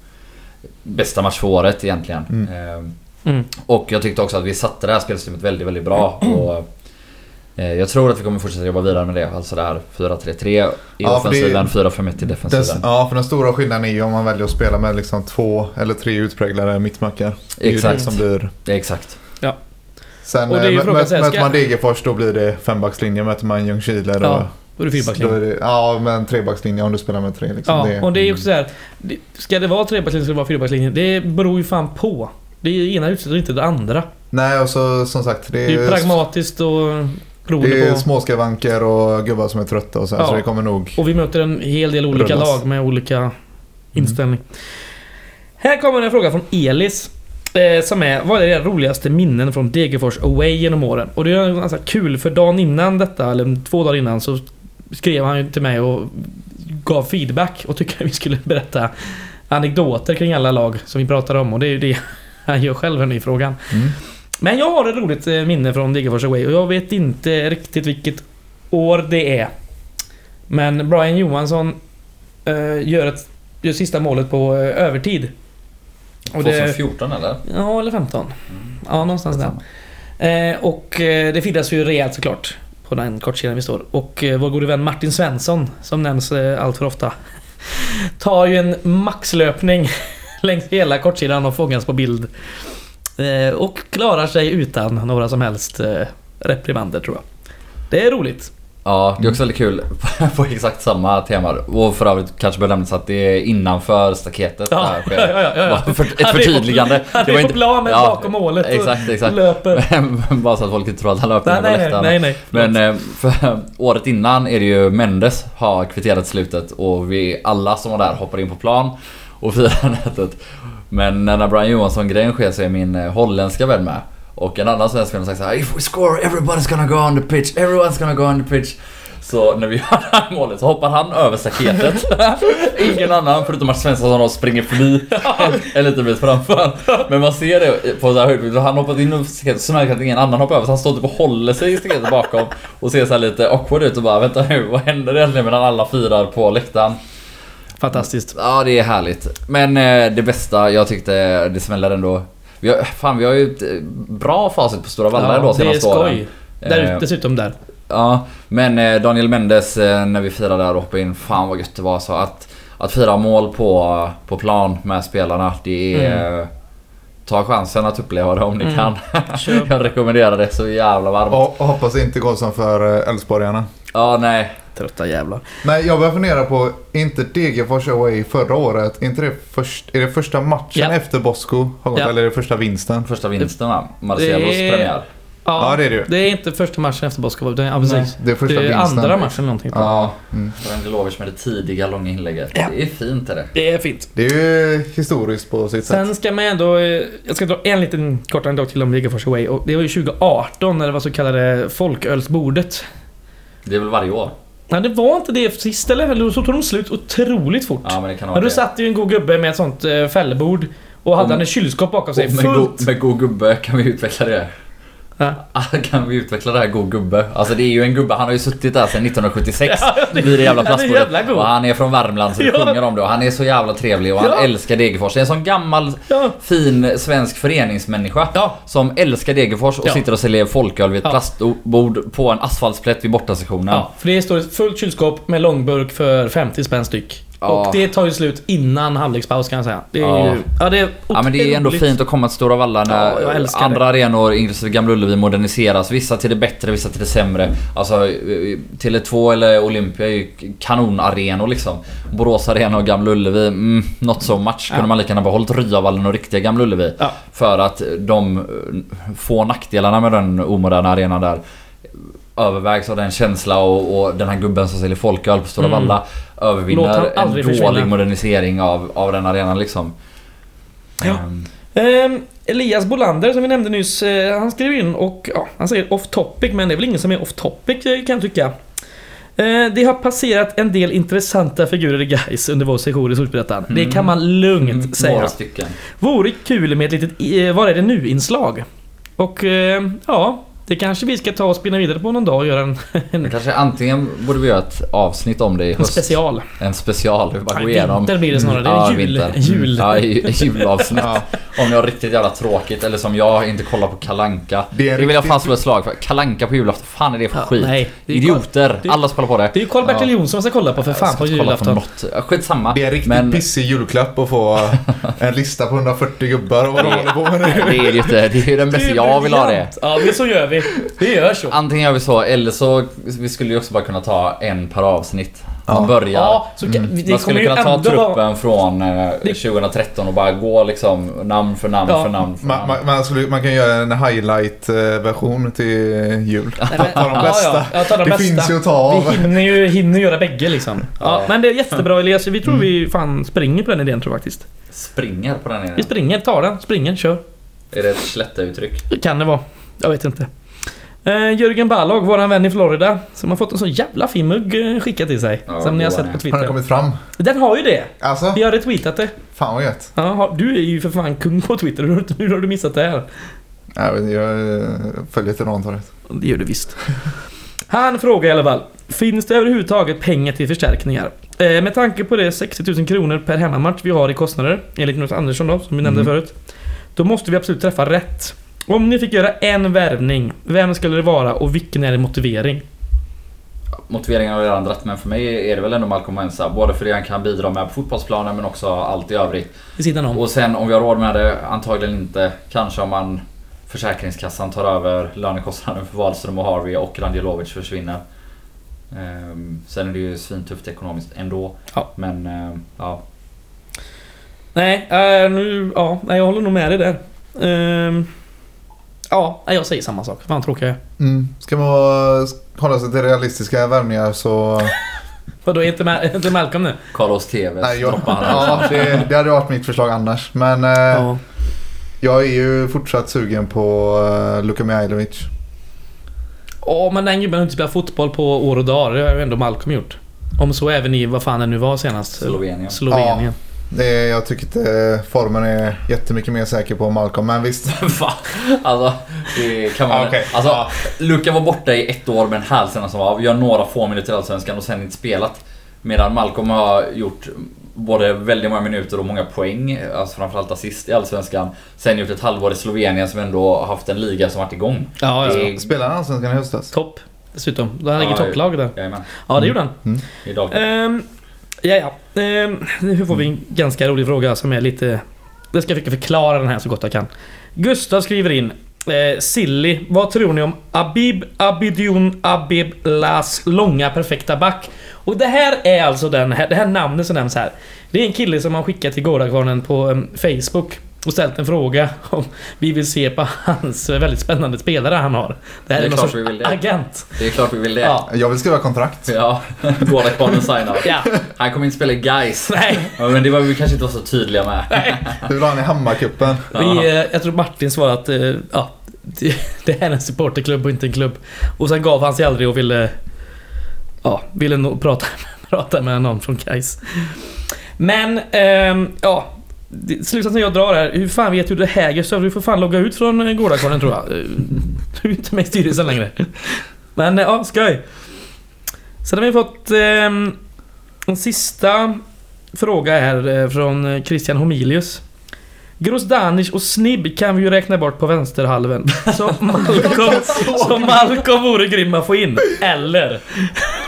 bästa match för året egentligen. Mm. Eh, Mm. och jag tyckte också att vi satte det här spelsystemet väldigt, väldigt bra. [CLEARS THROAT] Och eh, jag tror att vi kommer fortsätta jobba vidare med det. Alltså det här 4-3-3 i Ja, offensiven, 4-5-1 i Den, defensiven. ja, för den stora skillnaden är ju om man väljer att spela med liksom två eller tre utpräglade mittbackar. Det är ju Exakt. det som blir... Är exakt. Sen Och det är äh, frågan så här, möter man Degerfors då blir det fembackslinje. Möter man Ljungskile då... Ja, Då är det fyrbackslinje. det, ja, men trebackslinje om du spelar med tre. Liksom. Ja, och det är också så här. det- Ska det vara trebackslinje ska det vara fyrbackslinje? Det beror ju fan på. Det ena utesluter inte det andra. Nej, och så som sagt. Det Det är ju är, pragmatiskt och det är på... småskavanker och gubbar som är trötta och så, här, Ja. så det kommer nog... Och vi möter en hel del olika Rullas. lag med olika inställning. Här kommer en fråga från Elis. Eh, som är, vad är era roligaste minnen från Degerfors away genom åren? Och det är ganska kul för dagen innan detta, eller två dagar innan, så skrev han ju till mig och gav feedback och tyckte att vi skulle berätta anekdoter kring alla lag som vi pratade om och det är ju det [LAUGHS] han gör själv här i frågan. Mm. Men jag har ett roligt eh, minne från Degerfors away och jag vet inte riktigt vilket år det är. Men Brian Johansson eh, gör, ett, gör sista målet på övertid. Och det, 2014 eller? ja, eller 15. Ja, någonstans där. Eh, och eh, det firas ju rejält såklart. På den kortsidan vi står. Och eh, vår gode vän Martin Svensson, som nämns eh, allt för ofta. [LAUGHS] Tar ju en maxlöpning [LAUGHS] längs hela kortsidan och fångas på bild. Eh, och klarar sig utan några som helst eh, reprimander tror jag. Det är roligt. Ja, det är också väldigt kul [LAUGHS] på exakt samma tema. Och för övrigt kanske bör nämnas att det är innanför staketet det här sker. ja, ja, ja, ja. För, ett förtydligande. Han är på inte- plan men ja, bakom målet och Exakt, exakt. löper. [LAUGHS] Bara så att folk inte tror att han löper Nej, nej, nej, nej. Men eh, för [LAUGHS] året innan är det ju Mendes har kvitterat slutet och vi alla som var där hoppar in på plan och firar nätet. Men när Brian Johansson-grejen sker så är min eh, holländska vän med. Och en annan svensk har sagt såhär If we score everybody's gonna go on the pitch, everyone's gonna go on the pitch. Så när vi [LAUGHS] gör det här målet så hoppar han över staketet. [LAUGHS] Ingen annan förutom Mats Svensson springer förbi en, en liten bit framför. Men man ser det på så här höjdbild. Han hoppat in över staketet så märker att ingen annan hoppar över. Så han står typ och håller sig i staketet bakom. Och ser så här lite awkward ut och bara vänta nu vad händer egentligen medan alla firar på läktaren. Fantastiskt. Ja det är härligt. Men eh, det bästa jag tyckte det smäller ändå. Vi har, fan vi har ju ett eh, bra facit på Stora Valla det är senaste åren. skoj. Där, Eh, dessutom där. Ja, men eh, Daniel Mendes när vi firade där och hoppade in, fan vad gött det var. Så att, att fira mål på, på plan med spelarna, det är... eh, Ta chansen att uppleva det om ni Mm. kan. [LAUGHS] Jag rekommenderar det så jävla varmt. Och och hoppas det inte går som för Elfsborgarna. Ja, nej. Trötta jävlar. Nej, jag börjar fundera på, inte Degerfors away förra året, inte det först, är det första matchen Ja. efter Bosko har gått Ja. eller är det första vinsten? Första vinsten va? Marcelos Det är- premiär. Ja, det är det ju. Det är inte första matchen efter Boskova, utan ja, precis. Det är första Det är andra matchen eller någonting. Ja, mm. Rangelovic med det tidiga långa inlägget. Ja. Det är fint är det. Det är fint. Det är ju historiskt på sitt sätt. Sen ska man ändå... eh, Jag ska dra en liten kort anekdot till om Degerfors Away. Och det var ju 2018 när det var så kallade folkölsbordet. Det är väl varje år? Nej, det var inte det sist eller? Eller så tog de slut otroligt fort. Ja men det kan ha Men då det. satt ju en god gubbe med ett sånt eh, fällebord. Och hade han ett kylskåp bakom sig med, go, fullt. med god gubbe kan vi utveckla det. [LAUGHS] Ah, Kan vi utveckla det här god gubbe? Alltså det är ju en gubbe, han har ju suttit där sedan 1976 [LAUGHS] Ja, det- vid det jävla plastbordet. Och han är från Värmland så det Ja. sjunger om det och han är så jävla trevlig och han Ja. älskar Degerfors. Det är en sån gammal Ja. fin svensk föreningsmänniska Ja. som älskar Degerfors och sitter och säljer folköl vid ett plastbord på en asfaltsplätt vid bortasektionen. Ja, för det står ett fullt kylskåp med långburk för 50 spänn styck. Och det tar ju slut innan halvlekspaus kan jag säga. Det är Ja. ju... Ja, det är Ja men det är ändå fint att komma till Stora Valla när Ja, andra arenor, inklusive Gamla Ullevi, moderniseras. Vissa till det bättre, vissa till det sämre. Alltså eh, Tele2 eller Olympia är ju kanonarenor liksom. Borås Arena och Gamla Ullevi, mm, not so much. Kunde Ja. man lika gärna behållit Ryavallen och riktiga Gamla Ullevi. Ja. För att de få nackdelarna med den omoderna arenan där övervägs av den känsla och, och den här gubben som säljer folköl på Stora Mm. Valla Han en dålig försvinna. modernisering av, av den arenan liksom. Ja. Ehm, Elias Bolander som vi nämnde nyss, eh, han skrev in och ja, han säger off topic men det är väl ingen som är off topic eh, kan jag tycka. Eh, Det har passerat en del intressanta figurer i guys under vår session i Solspelatan. Det kan man lugnt säga. Mm. Några stycken. Vore kul med ett litet Var är det nu-inslag. Och ja, det kanske vi ska ta och spinna vidare på någon dag och göra en, en, kanske antingen borde vi göra ett avsnitt om det i en höst. special. En special. Vi bara går igenom. vinter blir det snarare. Det är Ja, jul. vinter. jul. Ja, julavsnitt. Ja. Om ni har riktigt jävla tråkigt eller som jag inte kollar på Kalanka. Det är Det vill jag fan slå ett slag för. Kalanka på julafton. fan är det för Ja, skit? nej. Det är Idioter. det- Alla ska kolla på det. Det är ju Karl-Bertil Ja. Jonsson som ska kolla på för fan Jag på på julafton. Ja, Skitsamma. Det är en riktigt Men pissig julklapp att få [LAUGHS] en lista på 140 gubbar och vad de Det- håller på med det nu. är det ju inte. Det är ju den bästa jag vill ha det. Ja, men så gör vi. Vi gör så. Antingen gör vi så eller så vi skulle ju också bara kunna ta en per avsnitt. Man börjar. Ja, det Man skulle kunna ta ändå vara- truppen från eh, 2013 och bara gå liksom namn för namn Ja. för namn för Man, namn. man, man, skulle, man kan göra en highlight-version till jul. Ta de ja, bästa. Ja, ja, ta de Det bästa. finns ju att ta av. Vi hinner ju hinner göra bägge liksom. Ja, Ja. men det är jättebra Elias. Vi tror vi fan springer på den idén tror jag faktiskt. Springer på den Vi idén. springer, tar den, springer, kör. Är det ett slätteuttryck? Det kan det vara. Jag vet inte. Eh, Jörgen Balog, våran vän i Florida, som har fått en så jävla fin mugg eh, skickad till sig. Ja, som ni har sett på är. Har den Twitter. kommit fram? Den har ju det. Alltså, Vi har retweetat det. fan vad gött. Ja, du är ju för fan kung på Twitter. [LAUGHS] Hur, har du missat det här? Jag, vet, jag eh, följer inte Rantorget. Det gör du visst. Han frågar i alla fall. Finns det överhuvudtaget pengar till förstärkningar? Eh, med tanke på det 60 000 kronor per hemmamatch vi har i kostnader, enligt Nils Andersson då, som vi nämnde Mm. förut. Då måste vi absolut träffa rätt. Om ni fick göra en värvning, vem skulle det vara och vilken är din motivering? Motiveringen har jag redan dratt men för mig är det väl ändå Malcolm Mensa. Både för det han kan bidra med på fotbollsplanen men också allt i övrigt. Vid sidan om. Och sen om vi har råd med det, antagligen inte. Kanske om man Försäkringskassan tar över lönekostnaden för Wahlström och Harvey och Rangelovic försvinner. Ehm, sen är det ju svintufft ekonomiskt ändå. Ja. Men ehm, ja. Nej, eh, nu... Ja, jag håller nog med dig där. Ehm, ja, jag säger samma sak. Fan tråkig jag. Mm. Ska man hålla sig till realistiska värvningar så... [LAUGHS] Vadå, är inte, Ma- inte Malcolm nu? Carlos Tevez Nej, jag, [LAUGHS] ja, det, det hade varit mitt förslag annars. Men eh, Ja. jag är ju fortsatt sugen på uh, Luka Mihailovic. Ja, men den gubben har inte spelat fotboll på år och dagar. Det har ju ändå Malcolm gjort. Om så även i, vad fan det nu var senast. Slovenien. Slovenien. Det, jag tycker inte formen är jättemycket mer säker på Malcolm. Men visst. [LAUGHS] Fan, alltså det kan man... Ja, okej. Alltså, Ja. Luka var borta i ett år med en hälsena som var, gör några få minuter i Allsvenskan och sen inte spelat. Medan Malcolm har gjort både väldigt många minuter och många poäng, alltså framförallt assist i Allsvenskan. Sen gjort ett halvår i Slovenien som ändå har haft en liga som varit igång. Ja, ja. Det Spelade han Allsvenskan i höstas? Topp. Dessutom. Han ligger Ja, topplaget där. Jajamän, Ja, det gjorde han. Mm. Ehm, ja, ja. Eh, nu får vi en ganska rolig fråga som är lite... Jag ska försöka förklara den här så gott jag kan. Gustav skriver in. Eh, Silly, vad tror ni om Abib Abidion Abib Las långa perfekta back? Och det här är alltså den här, det här namnet som nämns här. Det är en kille som man skickat till Gårdakvarnen på em, Facebook och ställt en fråga om vi vill se på hans väldigt spännande spelare han har. Det här Det är, är någon klart sorts vi vill det. agent. Det är klart vi vill det. Ja. Jag vill skriva kontrakt. Ja, [LAUGHS] båda kvarnen signar. Ja. Han kommer inte spela i Gais. Nej. Ja, men det var vi kanske inte var så tydliga med. [LAUGHS] Hur vill han i Hammarcupen? Vi, eh, jag tror Martin svarade att eh, ja, det, [LAUGHS] det här är en supporterklubb och inte en klubb. Och sen gav han sig aldrig och ville... Ja, ville nog prata, prata med någon från Kais. Men, ehm, ja. Slutsatsen jag drar här, hur fan vet du det här Gustav? Du får fan logga ut från eh, Gårdakvarnen tror jag. Eh, [LAUGHS] Du är inte med i styrelsen längre. Men eh, ja, skoj. Sen har vi fått ehm, en sista fråga här eh, från eh, Christian Homilius. Grozdanic och Snibb kan vi ju räkna bort på vänsterhalven. [LAUGHS] Så Malcolm, så Malcolm vore grym att få in. Eller?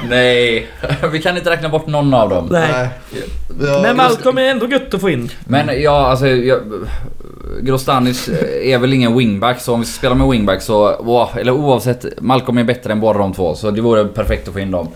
Nej, [LAUGHS] vi kan inte räkna bort någon av dem. Nej. Ja, Men Malcolm är ändå gött att få in. Men ja, alltså... Jag, Grostanic är väl ingen wingback så om vi ska spela med wingback så... Eller oavsett, Malcolm är bättre än båda de två så det vore perfekt att få in dem.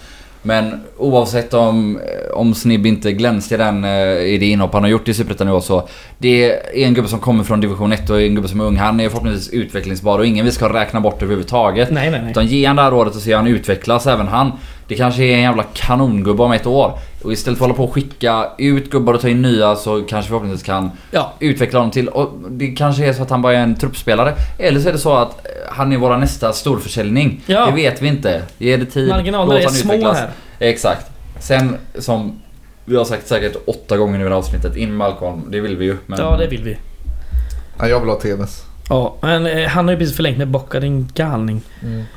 Men oavsett om, om Snibb inte glänste i, den, eh, i det inhopp han har gjort i Superettan nu så Det är en gubbe som kommer från division 1 och en gubbe som är ung. Han är förhoppningsvis utvecklingsbar och ingen vi ska räkna bort överhuvudtaget. Nej, nej, nej. Utan ge han det här året och se han utvecklas, även han. Det kanske är en jävla kanongubbe om ett år. Och istället för att hålla på och skicka ut gubbar och ta in nya så kanske vi förhoppningsvis kan Ja. utveckla honom till... Och det kanske är så att han bara är en truppspelare. Eller så är det så att eh, han är vår nästa storförsäljning. Ja. Det vet vi inte. Ge det tid. Marginalerna är små utvecklas. här. Exakt. Sen som vi har sagt säkert åtta gånger nu i det här avsnittet. In Malcolm, det vill vi ju. Men Ja, det vill vi. Ja, jag vill ha TVs. Ja, men eh, han har ju precis förlängt med Bocca, din galning.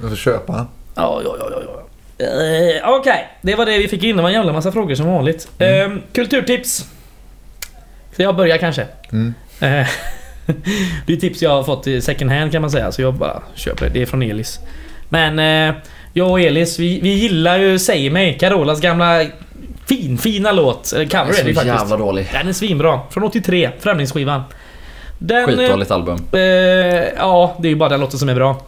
Jag får köpa han. Ja, ja, ja, ja. Eh, Okej, det var det vi fick in. Det var en jävla massa frågor som vanligt. Eh, kulturtips. Så jag börjar kanske. Mm. Eh, [LAUGHS] det är tips jag har fått i second hand kan man säga, så jag bara köper det. Det är från Elis. Men eh, jag och Elis, vi, vi gillar ju Säg mig, Carolas gamla fin, fina låt. Eller Den cover är det faktiskt. jävla dålig. Den är svinbra. Från 83, Främlingsskivan. Den, eh, Skitdåligt album. Eh, ja, det är ju bara den låten som är bra.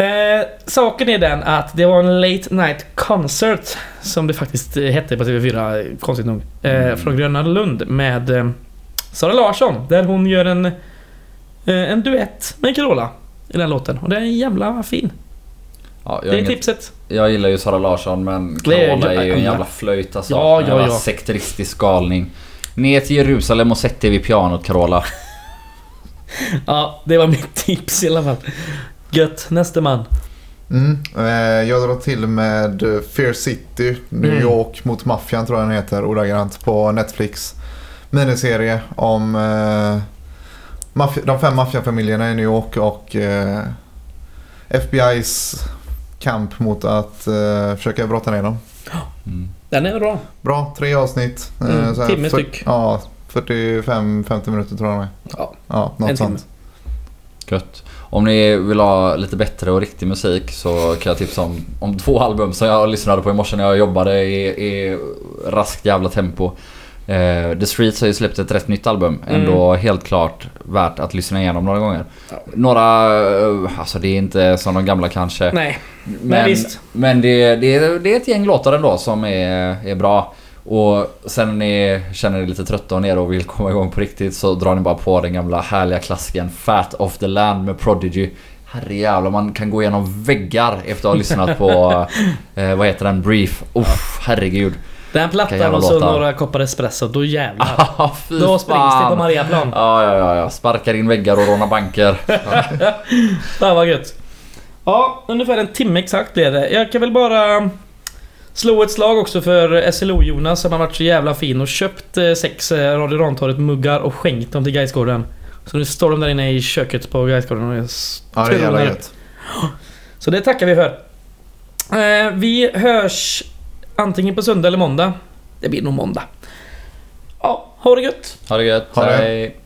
Eh, saken är den att det var en late night concert som det faktiskt hette på TV4, konstigt nog. Eh, Mm. Från Gröna Lund med eh, Sara Larsson. Där hon gör en, eh, en duett med Carola i den låten. Och den är jävla fin. Ja, jag, Det är inget, tipset. jag gillar ju Sara Larsson men Carola är ju en ja. jävla flöjt alltså. Ja, En ja, jävla ja. sekteristisk galning. Ner till Jerusalem och sätt dig vid pianot Carola. [LAUGHS] Ja, det var mitt tips i alla fall. Gött. Nästa man. Mm. Eh, jag drar till med eh, Fear City, New Mm. York mot maffian tror jag den heter ordagrant på Netflix. Miniserie om eh, de fem maffiafamiljerna i New York och eh, FBI's kamp mot att eh, försöka brotta ner dem. Mm. Den är bra. Bra, tre avsnitt. Mm, här timme styck. Ja, 45-50 minuter tror jag de är. Ja, Ja, något en timme. sånt. Gött. Om ni vill ha lite bättre och riktig musik så kan jag tipsa om, om två album som jag lyssnade på i morse när jag jobbade i, i raskt jävla tempo. Eh, The Streets har ju släppt ett rätt nytt album. Ändå helt klart värt att lyssna igenom några gånger. Några, eh, alltså det är inte som de gamla kanske. Nej, Men, visst. men det, det, är- det är ett gäng låtar ändå som är, är bra. Och sen när ni känner er lite trötta och nere och vill komma igång på riktigt så drar ni bara på den gamla härliga klassiken Fat of the Land med Prodigy. Herrejävlar, man kan gå igenom väggar efter att ha lyssnat på, [LAUGHS] eh, vad heter den, Brief. Uff, herregud. den plattan och så låtar. några koppar espresso, då jävlar. [LAUGHS] Ah, Då springs det på Mariaplan. Ja, ja, ja, ja. Sparkar in väggar och rånar banker. [LAUGHS] Fan vad gött. Ja, ungefär en timme exakt blev det. Jag kan väl bara slå ett slag också för SLO-Jonas som har varit så jävla fin och köpt eh, sex eh, Radio Rantorget-muggar och skänkt dem till Gaisgården. Så nu står de där inne i köket på Gaisgården och är Ja, det är jävla gött. [GASPS] Så det tackar vi för. Eh, vi hörs antingen på söndag eller måndag. Det blir nog måndag. Ja, ha det gött! Ha det gött. Ha det. Hej.